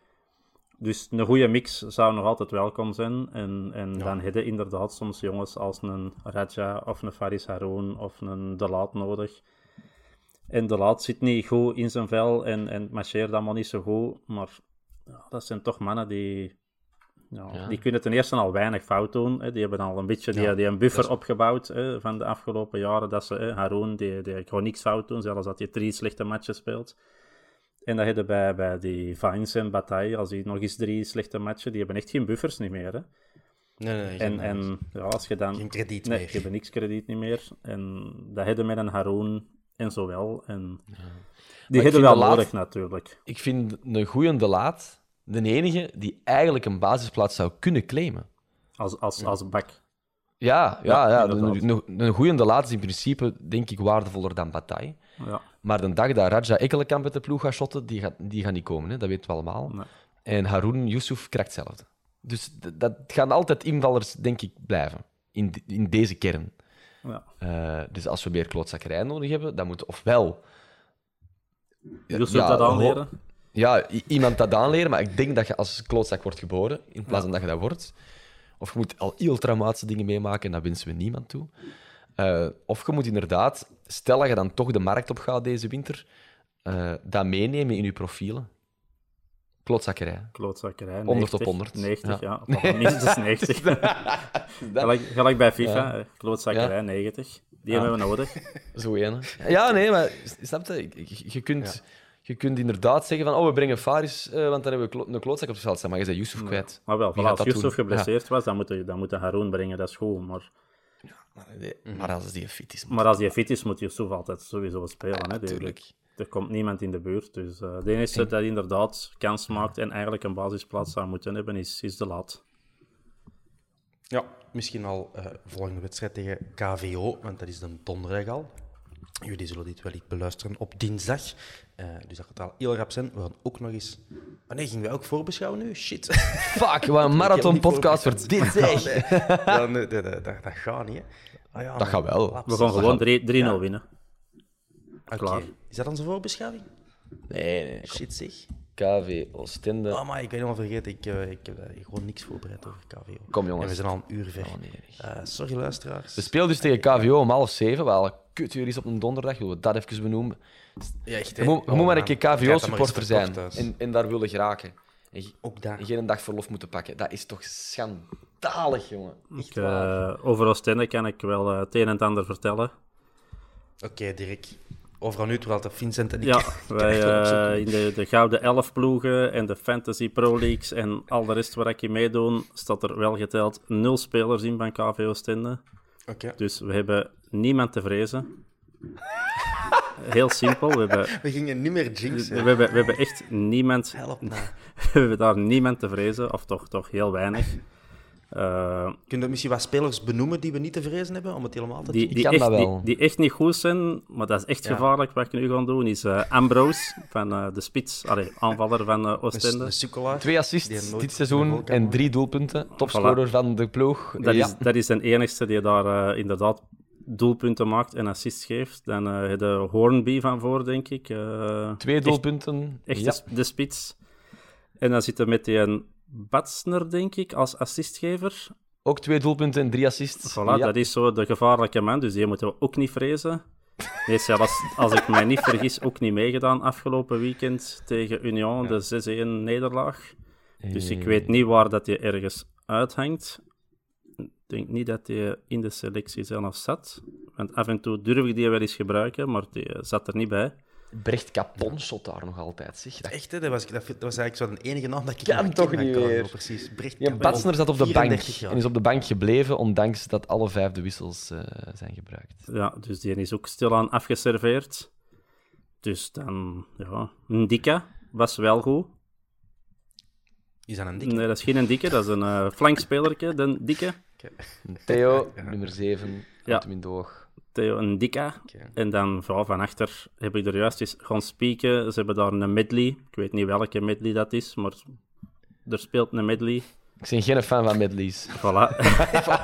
Dus een goede mix zou nog altijd welkom zijn. En, en ja. dan heb je inderdaad soms jongens als een Raja of een Faris Haroun of een De Laat nodig. En De Laat zit niet goed in zijn vel en, en marcheert allemaal niet zo goed. Maar ja, dat zijn toch mannen die... Ja, Ja. Die kunnen ten eerste al weinig fout doen. Hè. Die hebben al een beetje die, die een buffer is- opgebouwd hè, van de afgelopen jaren. Dat ze, hè, Haroon, die, die gewoon niks fout doen, zelfs dat hij drie slechte matchen speelt. En dat hebben bij, bij die Vines en Bataille, als die nog eens drie slechte matchen, die hebben echt geen buffers niet meer. Hè. Nee, nee, En, geen, en ja, als je dan... geen krediet Nee, meer. die hebben niks krediet niet meer. En dat hebben met een Haroon en zo wel. En die vind wel laat- nodig, natuurlijk. Ik vind een goeie de laat de enige die eigenlijk een basisplaats zou kunnen claimen. Als, als, als bak. Ja, ja, Ja, ja, een goeie de laat is in principe, denk ik, waardevoller dan Bataille. Ja. Maar de dag dat Raja Ekkelenkamp met de ploeg gaat shotten, die gaat, die gaat niet komen. Hè? Dat weten we allemaal. Nee. En Haroun Yusuf krijgt hetzelfde. Dus dat gaan altijd invallers, denk ik, blijven. In, in deze kern. Ja. Eh, dus als we meer klootzakkerij nodig hebben, dan moet ofwel... Ja, dat aanleren. Ja, iemand dat aanleren, maar ik denk dat je als klootzak wordt geboren, in plaats van dat je dat wordt. Of je moet al heel traumatische dingen meemaken, en dat wensen we niemand toe. Eh, of je moet inderdaad, stel dat je dan toch de markt op gaat deze winter, eh, dat meenemen in je profielen. Klootzakkerij. Klootzakkerij. 100 op 90, 100. 90, ja. Ja. Minstens 90. gelijk, gelijk bij FIFA, Ja. klootzakkerij, Ja. 90. Die hebben we nodig. Zo ene. Ja, nee, maar snap je? Je, kunt, je kunt inderdaad zeggen van, oh, we brengen Faris, eh, want dan hebben we een klootzak op het veld staan. Maar je bent Yusuf kwijt. Maar wel, voilà, als Yusuf geblesseerd was, dan moet je dan moet je Haroon brengen, dat is goed. Maar, Maar, nee, maar als die fit is... maar als hij fit is, moet Yusuf altijd sowieso spelen. hè. Die- Natuurlijk. Er komt niemand in de buurt. Dus eh de enige dat inderdaad kans maakt en eigenlijk een basisplaats zou moeten hebben, is, is de laat. Ja, misschien al eh, volgende wedstrijd tegen KVO, want dat is dan donderdag al. Jullie zullen dit wellicht beluisteren op dinsdag. Eh, dus dat gaat al heel rap zijn. We gaan ook nog eens... Ah nee, gingen wij ook voorbeschouwen nu? Shit. Fuck, wat een marathon-podcast wordt dit, zeg. Ja, nee, dat, dat gaat niet, hè. Ah, ja, Dat gaat wel. We gaan gewoon 3 3-0 Ja. winnen. Oké. klaar. Is dat onze voorbeschouwing? Nee, nee. Shit, zeg. KV Oostende. Oh, maar ik ben helemaal vergeten. Ik, eh, ik heb gewoon niks voorbereid over KVO. Kom, jongens. En we zijn al een uur ver. Oh, nee. Eh, sorry, luisteraars. We spelen dus tegen KVO om half zeven, al een kutuur is op een donderdag. Willen we dat even benoemen? Ja, echt, Je moet, je Oh, moet maar een keer KVO-supporter zijn en, en daar willen geraken. En, Ook daar. en geen dag verlof moeten pakken. Dat is toch schandalig, jongen. Echt Ik, waar. eh, over Oostende kan ik wel het een en het ander vertellen. Oké, Dirk. Overal nu, terwijl het Vincent en ik... Ja, wij eh, in de, de Gouden Elf ploegen en de Fantasy Pro Leagues en al de rest waar ik in meedoen, staat er wel geteld nul spelers in van KV Oostende. Oké. Dus we hebben niemand te vrezen. Heel simpel. We hebben, We gingen niet meer we, jinxen. hebben, we hebben echt niemand... Help me. We hebben daar niemand te vrezen, of toch, toch heel weinig. Eh, Kun je misschien wat spelers benoemen die we niet te vrezen hebben, om het helemaal te die, die, kan echt, dat die, wel. die echt niet goed zijn, maar dat is echt Ja. gevaarlijk wat ik nu ga doen, is eh, Ambrose van eh, de spits, allee, aanvaller van eh, Oostende. Twee die assists dit seizoen en drie doelpunten. Topscorer van de ploeg. Dat, ja. is, dat is de enigste die daar inderdaad doelpunten maakt en assists geeft. Dan eh heb je Hornby van voor, denk ik. eh, Twee doelpunten. Echt, ja. de, sp- de spits. En dan zit er met die een Batsner, denk ik, als assistgever. Ook twee doelpunten en drie assists. Voilà, ja. dat is zo de gevaarlijke man, dus die moeten we ook niet vrezen. Heeft zelfs, als ik mij niet vergis, ook niet meegedaan afgelopen weekend tegen Union, de 6-1 nederlaag. Dus ik weet niet waar dat je ergens uithangt. Ik denk niet dat hij in de selectie zelf zat. Want af en toe durf ik die wel eens gebruiken, maar die eh, zat er niet bij. Brecht Capon shot daar nog altijd. Zeg. Dat... Echt, hè? Dat, was, dat, dat was eigenlijk zo de enige naam dat ik Kan toch niet meer. Precies. Brecht Ja. Batsner zat op de bank 34 jaar. en is op de bank gebleven, ondanks dat alle vijf de wissels eh, zijn gebruikt. Ja, dus die is ook stilaan afgeserveerd. Dus dan, ja, een dikke was wel goed. Is dat een dikke? Nee, dat is geen een dikke, dat is een eh flankspelerke, de dikke. Theo, nummer 7, Ja. doog. Theo een dikke. En dan vooral van achter heb ik er juist eens gaan spieken. Ze hebben daar een medley. Ik weet niet welke medley dat is, maar er speelt een medley. Ik ben geen fan van medleys. Voilà.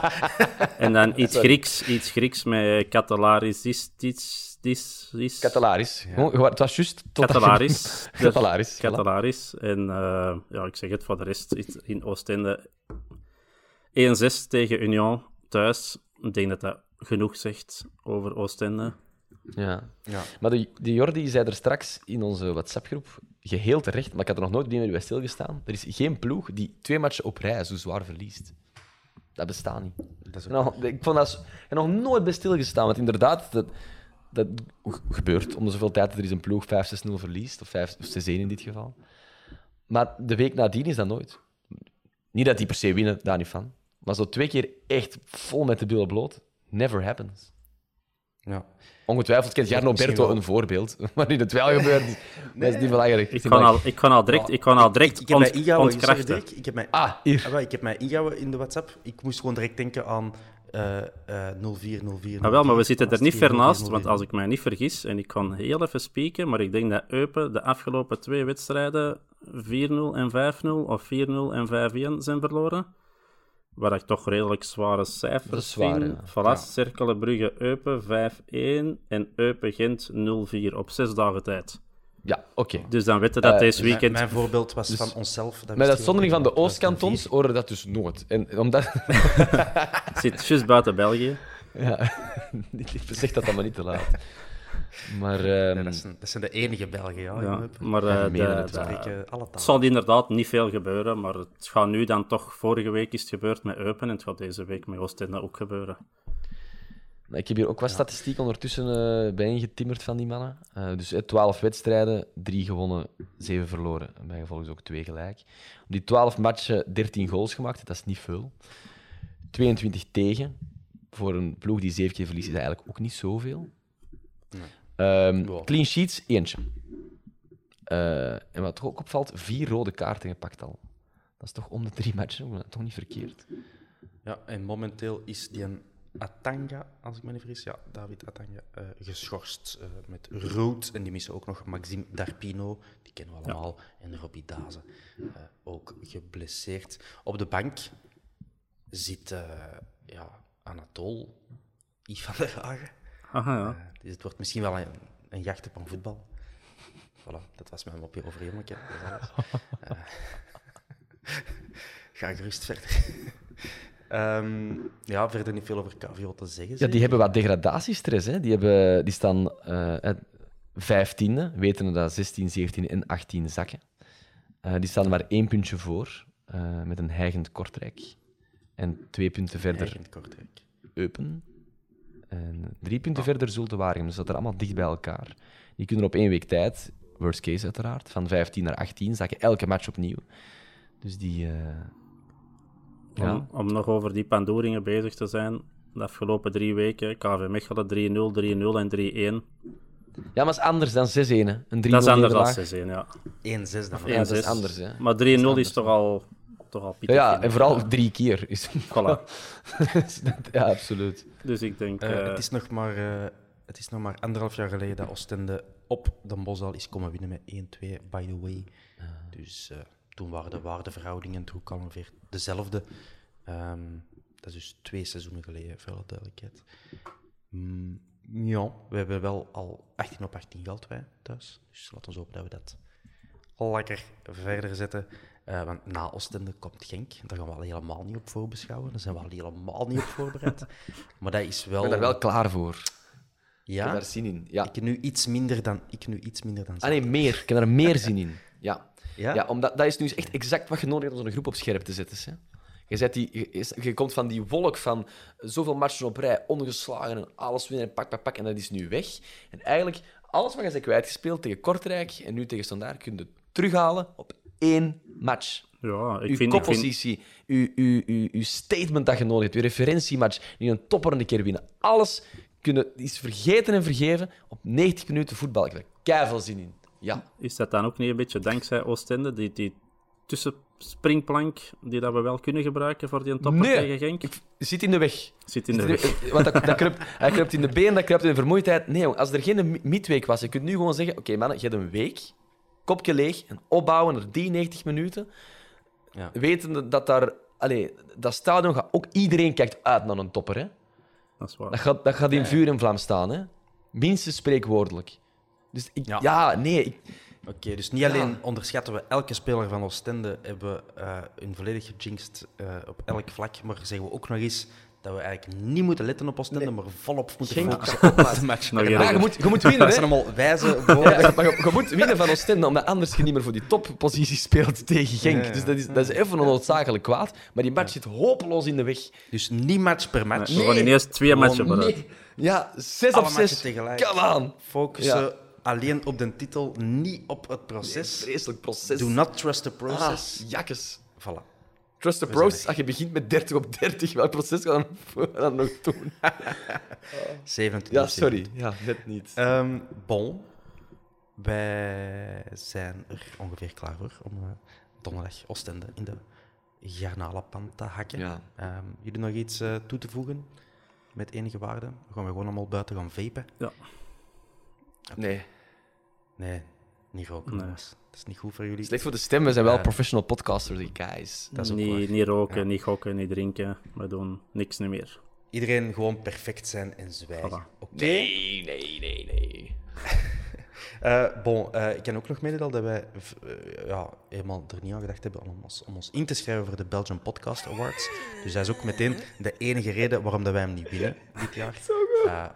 en dan iets Grieks, iets Grieks met Catalaris. Dis, dis, dis. Catalaris. Gewoon- Het was juist... je- Catalaris. Catalaris. voilà. Catalaris. En eh, ja, ik zeg het voor de rest in Oostende. 1-6 tegen Union thuis. Ik denk dat dat genoeg zegt over Oostende. Ja. Ja. Maar de, de Jordi zei er straks in onze WhatsApp-groep geheel terecht, maar ik had er nog nooit bij bij stilgestaan. Er is geen ploeg die twee matchen op rij zo zwaar verliest. Dat bestaat niet. Dat is ook Nou, ik vond dat... Ik nog nooit bij stilgestaan, want inderdaad, dat, dat gebeurt. Om de zoveel tijd dat er is een ploeg 5-6-0 verliest, of 5 of 6-1 in dit geval. Maar de week nadien is dat nooit. Niet dat die per se winnen, daar niet van. Maar zo twee keer echt vol met de billen bloot, never happens. Ja. Ongetwijfeld kent Jarno Berto een voorbeeld, maar in het wel gebeurt, dat is niet belangrijk. Ik kan, al, ik kan al direct, ik kan al direct Ik heb ont- ingehouden, sorry, ontkrachten. Dirk. Ik heb mij, Ah, hier. Ah, wel, ik heb mij ingehouden in de WhatsApp. Ik moest gewoon direct denken aan eh eh 0404. Ah, wel, maar we zitten er niet ver naast, want als ik mij niet vergis, en ik kan heel even spieken, maar ik denk dat Eupen de afgelopen twee wedstrijden 4-0 en 5-0 of 4-0 en 5-1 zijn verloren. Waar ik toch redelijk zware cijfers zwaar, vind. ja. Voilà, Cerkelen Brugge Eupen 5-1 en Eupen Gent 0-4 op zes dagen tijd. Ja, oké. Dus dan weten dat Eh, deze Mijn, weekend... mijn voorbeeld was van onszelf. Dat Met uitzondering van de Oostkantons horen dat dus nooit. En omdat... zit juist buiten België. Ja, ik zeg dat dan maar niet te laat. Maar Nee, ehm, dat, zijn, dat zijn de enige Belgen, ja. Maar eh, de- het de- spreken alle Het talen. zal inderdaad niet veel gebeuren, maar het gaat nu dan toch... Vorige week is het gebeurd met Eupen en het gaat deze week met Oostende ook gebeuren. ik heb hier ook wat statistiek ondertussen eh bijeengetimmerd van die mannen. Eh, dus eh, 12 wedstrijden, 3 gewonnen, 7 verloren. En bijgevolg ook 2 gelijk. Op die 12 matchen 13 goals gemaakt, dat is niet veel. 22 tegen. Voor een ploeg die 7 keer verliest, is dat eigenlijk ook niet zoveel. Ehm, Wow. Clean sheets, eentje. Eh, en wat toch ook opvalt, vier rode kaarten gepakt al. Dat is toch om de drie matchen, dat is toch niet verkeerd. Ja, en momenteel is die een Atanga, als ik me niet vergis, ja, David Atanga, eh, geschorst eh, met rood. En die missen ook nog Maxime Darpino, die kennen we allemaal, en Robbie Dazen, eh, ook geblesseerd. Op de bank zit eh, ja, Anatol, Yves van der Hagen. Aha, ja. Eh, dus het wordt misschien wel een, een jacht op een voetbal. Voilà, dat was mijn mopje over is alles. Eh, ga gerust verder. Ehm, ja, verder niet veel over KVO te zeggen. Ja, die hebben wat degradatiestress. Hè. Die, hebben, die staan eh vijftiende, weten dat 16, 17 en 18 zakken. Eh, die staan maar één puntje voor, eh, met een heigend Kortrijk. En twee punten verder Eigen Kortrijk. Eupen. En drie punten verder Zulte Waregem. Dus dat er allemaal dicht bij elkaar. Die kunnen op één week tijd, worst case uiteraard, van 15 naar 18, zakken elke match opnieuw. Dus die... eh, ja. Om, om nog over die pandoeringen bezig te zijn. De afgelopen drie weken, KV Mechelen 3-0, 3-0 en 3-1. ja, maar is anders dan 6-1. hè. Een 3-0 Dat is anders dan nederlaag. 6-1, ja. 1-6 dan. Ja, dat is 1-6. anders, hè. Maar 3-0 is toch al, toch al pittig. Ja, en vooral drie keer. Is... Voilà. ja, absoluut. Dus ik denk... Eh, eh, het, is nog maar, eh, het is nog maar anderhalf jaar geleden dat Oostende op de Bosal is komen winnen met 1-2, by the way. Dus eh, toen waren de waardeverhoudingen toch ook al ongeveer dezelfde. Ehm, dat is dus twee seizoenen geleden, voor alle duidelijkheid. Mm, ja, we hebben wel al 18 op 18 geld wij thuis. Dus laten we hopen dat we dat lekker verder zetten. Eh, want na Oostende komt Genk. Daar gaan we al helemaal niet op voorbeschouwen. Daar zijn we al helemaal niet op voorbereid. maar dat is wel... Ik ben daar wel klaar voor. Ik Ja, heb daar zin in. Ja. ik nu iets minder dan... Ik nu iets minder dan... Ah nee, meer. Ik heb daar meer zin in. Ja. Ja? Ja, omdat dat is nu echt exact wat je nodig hebt om zo'n groep op scherp te zetten. Hè. Je, zet die, je, komt van die wolk van zoveel matchen op rij, ongeslagen en alles winnen en pak, pak, pak. En dat is nu weg. En eigenlijk, alles wat je bent kwijtgespeeld tegen Kortrijk en nu tegen Standaard, kun je terughalen op één match. ja, ik uw vind... Ik vind koppositie, uw, uw, uw, uw statement dat je nodig hebt, uw referentiematch, die een topper een keer winnen. Alles kunnen, is vergeten en vergeven op 90 minuten voetbal. Ik heb er zin in. Ja. is dat dan ook niet een beetje dankzij Oostende, die, die tussenspringplank die dat we wel kunnen gebruiken voor die topper Nee, tegen Genk? ik zit in de weg. Zit in de weg. Want dat, dat kruipt, hij kruipt in de benen, dat kruipt in de vermoeidheid. Nee, als er geen mi- midweek was, je kunt nu gewoon zeggen: Oké, mannen, je hebt een week, kopje leeg en opbouwen naar die 90 minuten. Ja. Wetende dat daar, allee, dat stadion gaat ook iedereen kijkt uit naar een topper. Hè? Dat is waar. Dat, gaat, dat gaat in vuur en vlam staan. Hè? Minstens spreekwoordelijk. Dus ik, ja. Ja. nee. Ik, Oké, dus niet alleen onderschatten we elke speler van Oostende, hebben we eh hun volledig gejinxed eh, op elk vlak, maar zeggen we ook nog eens dat we eigenlijk niet moeten letten op Oostende, maar volop moeten Genk. focussen op de match. Ja. Ja, je, moet, je moet winnen, Dat hè? zijn allemaal wijze Ja, woorden. maar je, je moet winnen van Oostende, omdat anders je niet meer voor die toppositie speelt tegen Genk. Ja, ja. Dus dat is, dat is even onnoodzakelijk kwaad. Maar die match zit hopeloos in de weg. Dus niet match per match. We gaan ineens twee Gewoon matchen vooruit. Nee. Ja, zes Alle op matchen zes. tegelijk. Come on. Focussen Ja. alleen op de titel, niet op het proces. Vreselijk proces. Do not trust the Ah, process. jakkes. Voilà. Trust the process. Als je begint met 30 op 30, welk proces gaan we dan nog doen? 27. Ja, sorry. Ja, net niet. Ehm, bon. Wij zijn er ongeveer klaar voor om eh, donderdag Oostende in de garnalenpan te hakken. Ja. Ehm, jullie nog iets eh, toe te voegen met enige waarde? Dan gaan we gewoon allemaal buiten gaan vapen. Nee. Nee, niet roken, Nee. jongens. Is niet goed voor jullie. Slecht voor de stem. We zijn wel professional podcasters, die guys. Dat is ook niet, waar. niet roken, Ja. niet gokken, niet drinken. We doen niks meer. Iedereen gewoon perfect zijn en zwijgen. Voilà. Nee, nee, nee, nee. Eh, bon, eh, ik kan ook nog mededelen dat wij eh, ja, helemaal er niet aan gedacht hebben om ons, om ons in te schrijven voor de Belgian Podcast Awards. Dus dat is ook meteen de enige reden waarom dat wij hem niet winnen dit jaar.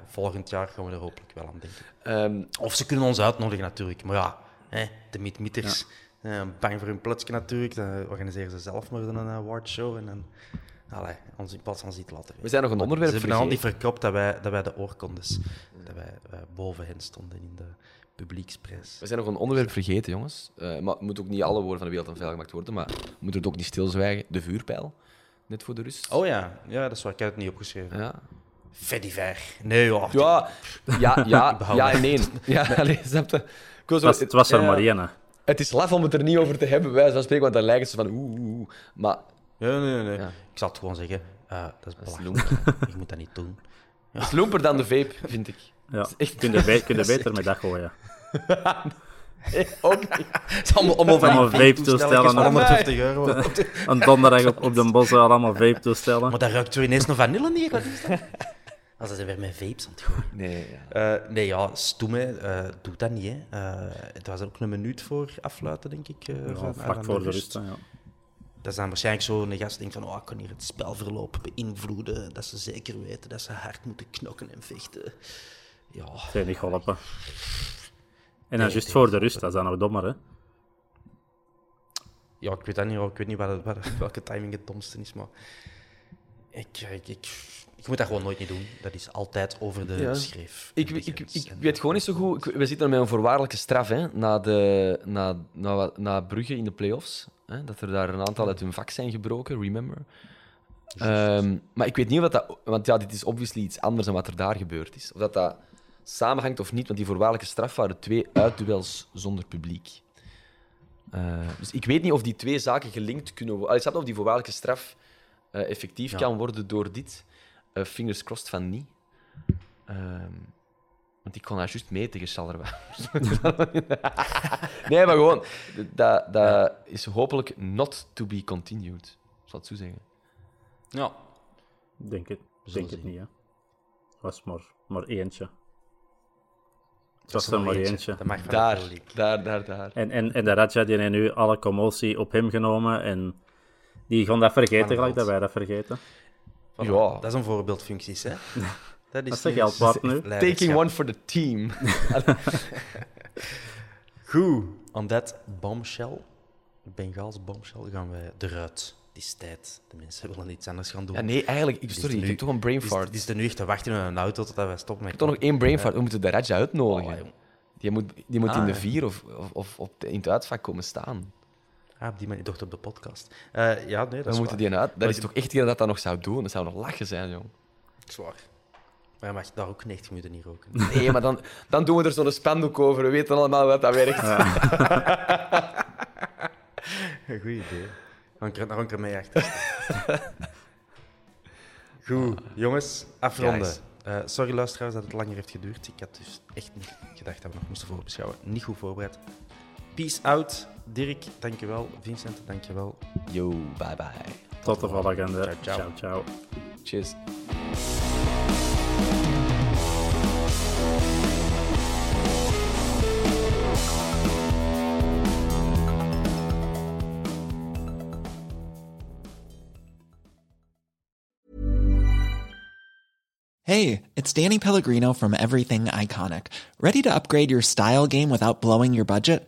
Volgend jaar gaan we er hopelijk wel aan denken. Ehm, Of ze kunnen ons uitnodigen natuurlijk. Maar ja, hè, de mietmieters, eh, bang voor hun plotje natuurlijk. Dan organiseren ze zelf maar een awardshow en dan... Allee, ons in plaats van ziet laten we zijn nog een onderwerp ze hebben al niet vergeten. verkropt dat wij, dat wij de oorkondes, dat wij eh, boven hen stonden in de publieksprijs. We zijn nog een onderwerp vergeten, jongens. Eh, maar het moet ook niet alle woorden van de wereld aan vuil gemaakt worden. Maar we moeten het ook niet stilzwijgen. De vuurpijl. Net voor de rust. Oh ja, ja, dat is waar. Ik heb het niet opgeschreven. Ja. Fediver. Nee, joh. Ja, ja, ja, ja het. en nee. Ja, allee, snap je? Ik wil zo- Het was, het was er ja, maar één. hè. Het is laf om het er niet over te hebben, wijze van spreken, want dan lijkt het zo van oeh, oeh, oeh. Maar Nee, nee, nee. Ja. Ik zal het gewoon zeggen. eh, dat is is belachelijk. ik moet dat niet doen. het is lomper dan de vape, vind ik. Ja. echt- Kun je, be- kun je beter met dat gooien. Ook niet. Het is allemaal, allemaal van Allemaal die vape-toestellen. van 150 euro. Een donderdag op, op de bossen allemaal vape toestellen. maar dat ruikt zo ineens nog vanille niet. Wat is dat? Als ze zijn weer met vapes aan het gooien. Nee, ja. Eh, nee, ja, stoem. Eh, doe dat niet. Hè. Eh, het was er ook een minuut voor afluiten, denk ik. eh, Ja, van- vlak voor de rust. Ja. Dat is dan waarschijnlijk zo'n gast die denkt van, oh, ik kan hier het spelverloop beïnvloeden. Dat ze zeker weten dat ze hard moeten knokken en vechten. Ja, heeft niet geholpen. En dan Nee, juist voor de rust, dat is dan nog dommer. Hè? ja ik weet dat niet, ik weet niet wat welke timing het domste is, maar ik, ik, ik, ik moet dat gewoon nooit niet doen. Dat is altijd over de Ja. schreef. Ik, de ik, ik weet gewoon niet zo goed. We zitten met een voorwaardelijke straf hè, na, de, na, na, na Brugge in de playoffs. Hè, dat er daar een aantal uit hun vak zijn gebroken, remember. Ehm, maar ik weet niet wat dat. Want ja, dit is obviously iets anders dan wat er daar gebeurd is. Of dat dat samenhangt of niet, want die voorwaardelijke straf waren twee uitduels zonder publiek. Eh, dus ik weet niet of die twee zaken gelinkt kunnen worden. Ik snap of die voorwaardelijke straf eh, effectief Ja. kan worden door dit. Eh, fingers crossed van niet. Ehm, want ik kon daar juist mee tegen Charleroi. nee, maar gewoon, dat, dat is hopelijk not to be continued. Ik zal het zo zeggen. Ja, Denk het, zullen denk het niet. Hè. Het was maar, maar eentje. Het was er maar eentje. eentje. Dat mag Daar, daar, daar, daar. En, en, en de Raja die heeft nu alle commotie op hem genomen. En die gaan dat vergeten, gelijk dat wij dat vergeten. Voilà. Ja. Dat is een voorbeeldfuncties, hè. Dat Dat is geld waard nu. leiderschap. Taking one for the team. Goed. On that bombshell, Bengaals bombshell, gaan wij eruit. Het is tijd. De mensen willen iets anders gaan doen. Ja, nee, eigenlijk, ik, Die sorry, is ik heb toch een brain fart. is- Die is er nu echt te wachten in een auto totdat wij stoppen met Ik heb toch nog één brain fart. We moeten de Raja uitnodigen. Oh, die moet, die moet Ah, in de ja. vier of, of, of op de, in het uitvak komen staan. Ah, op die manier, toch op de podcast. Eh, ja, nee, dat We is moeten waar. die uit. Dat is toch echt iemand dat dat nog zou doen? Dat zou nog lachen zijn, jong. Zwaar. Maar je mag daar ook 90 minuten niet roken. Nee, maar dan, dan doen we er zo'n spandoek over. We weten allemaal dat dat werkt. Goed idee. Dan kan dan kan ik ermee achter. Goed, jongens, afronden. Eh, sorry luisteraars dat het langer heeft geduurd. Ik had dus echt niet gedacht dat we nog moesten voorbeschouwen. Niet goed voorbereid. Peace out. Dirk, dankjewel. Vincent, dankjewel. Yo, bye bye. Tot de volgende. Ciao, ciao. ciao. ciao. Cheers. Hey, it's Danny Pellegrino from Everything Iconic. Ready to upgrade your style game without blowing your budget?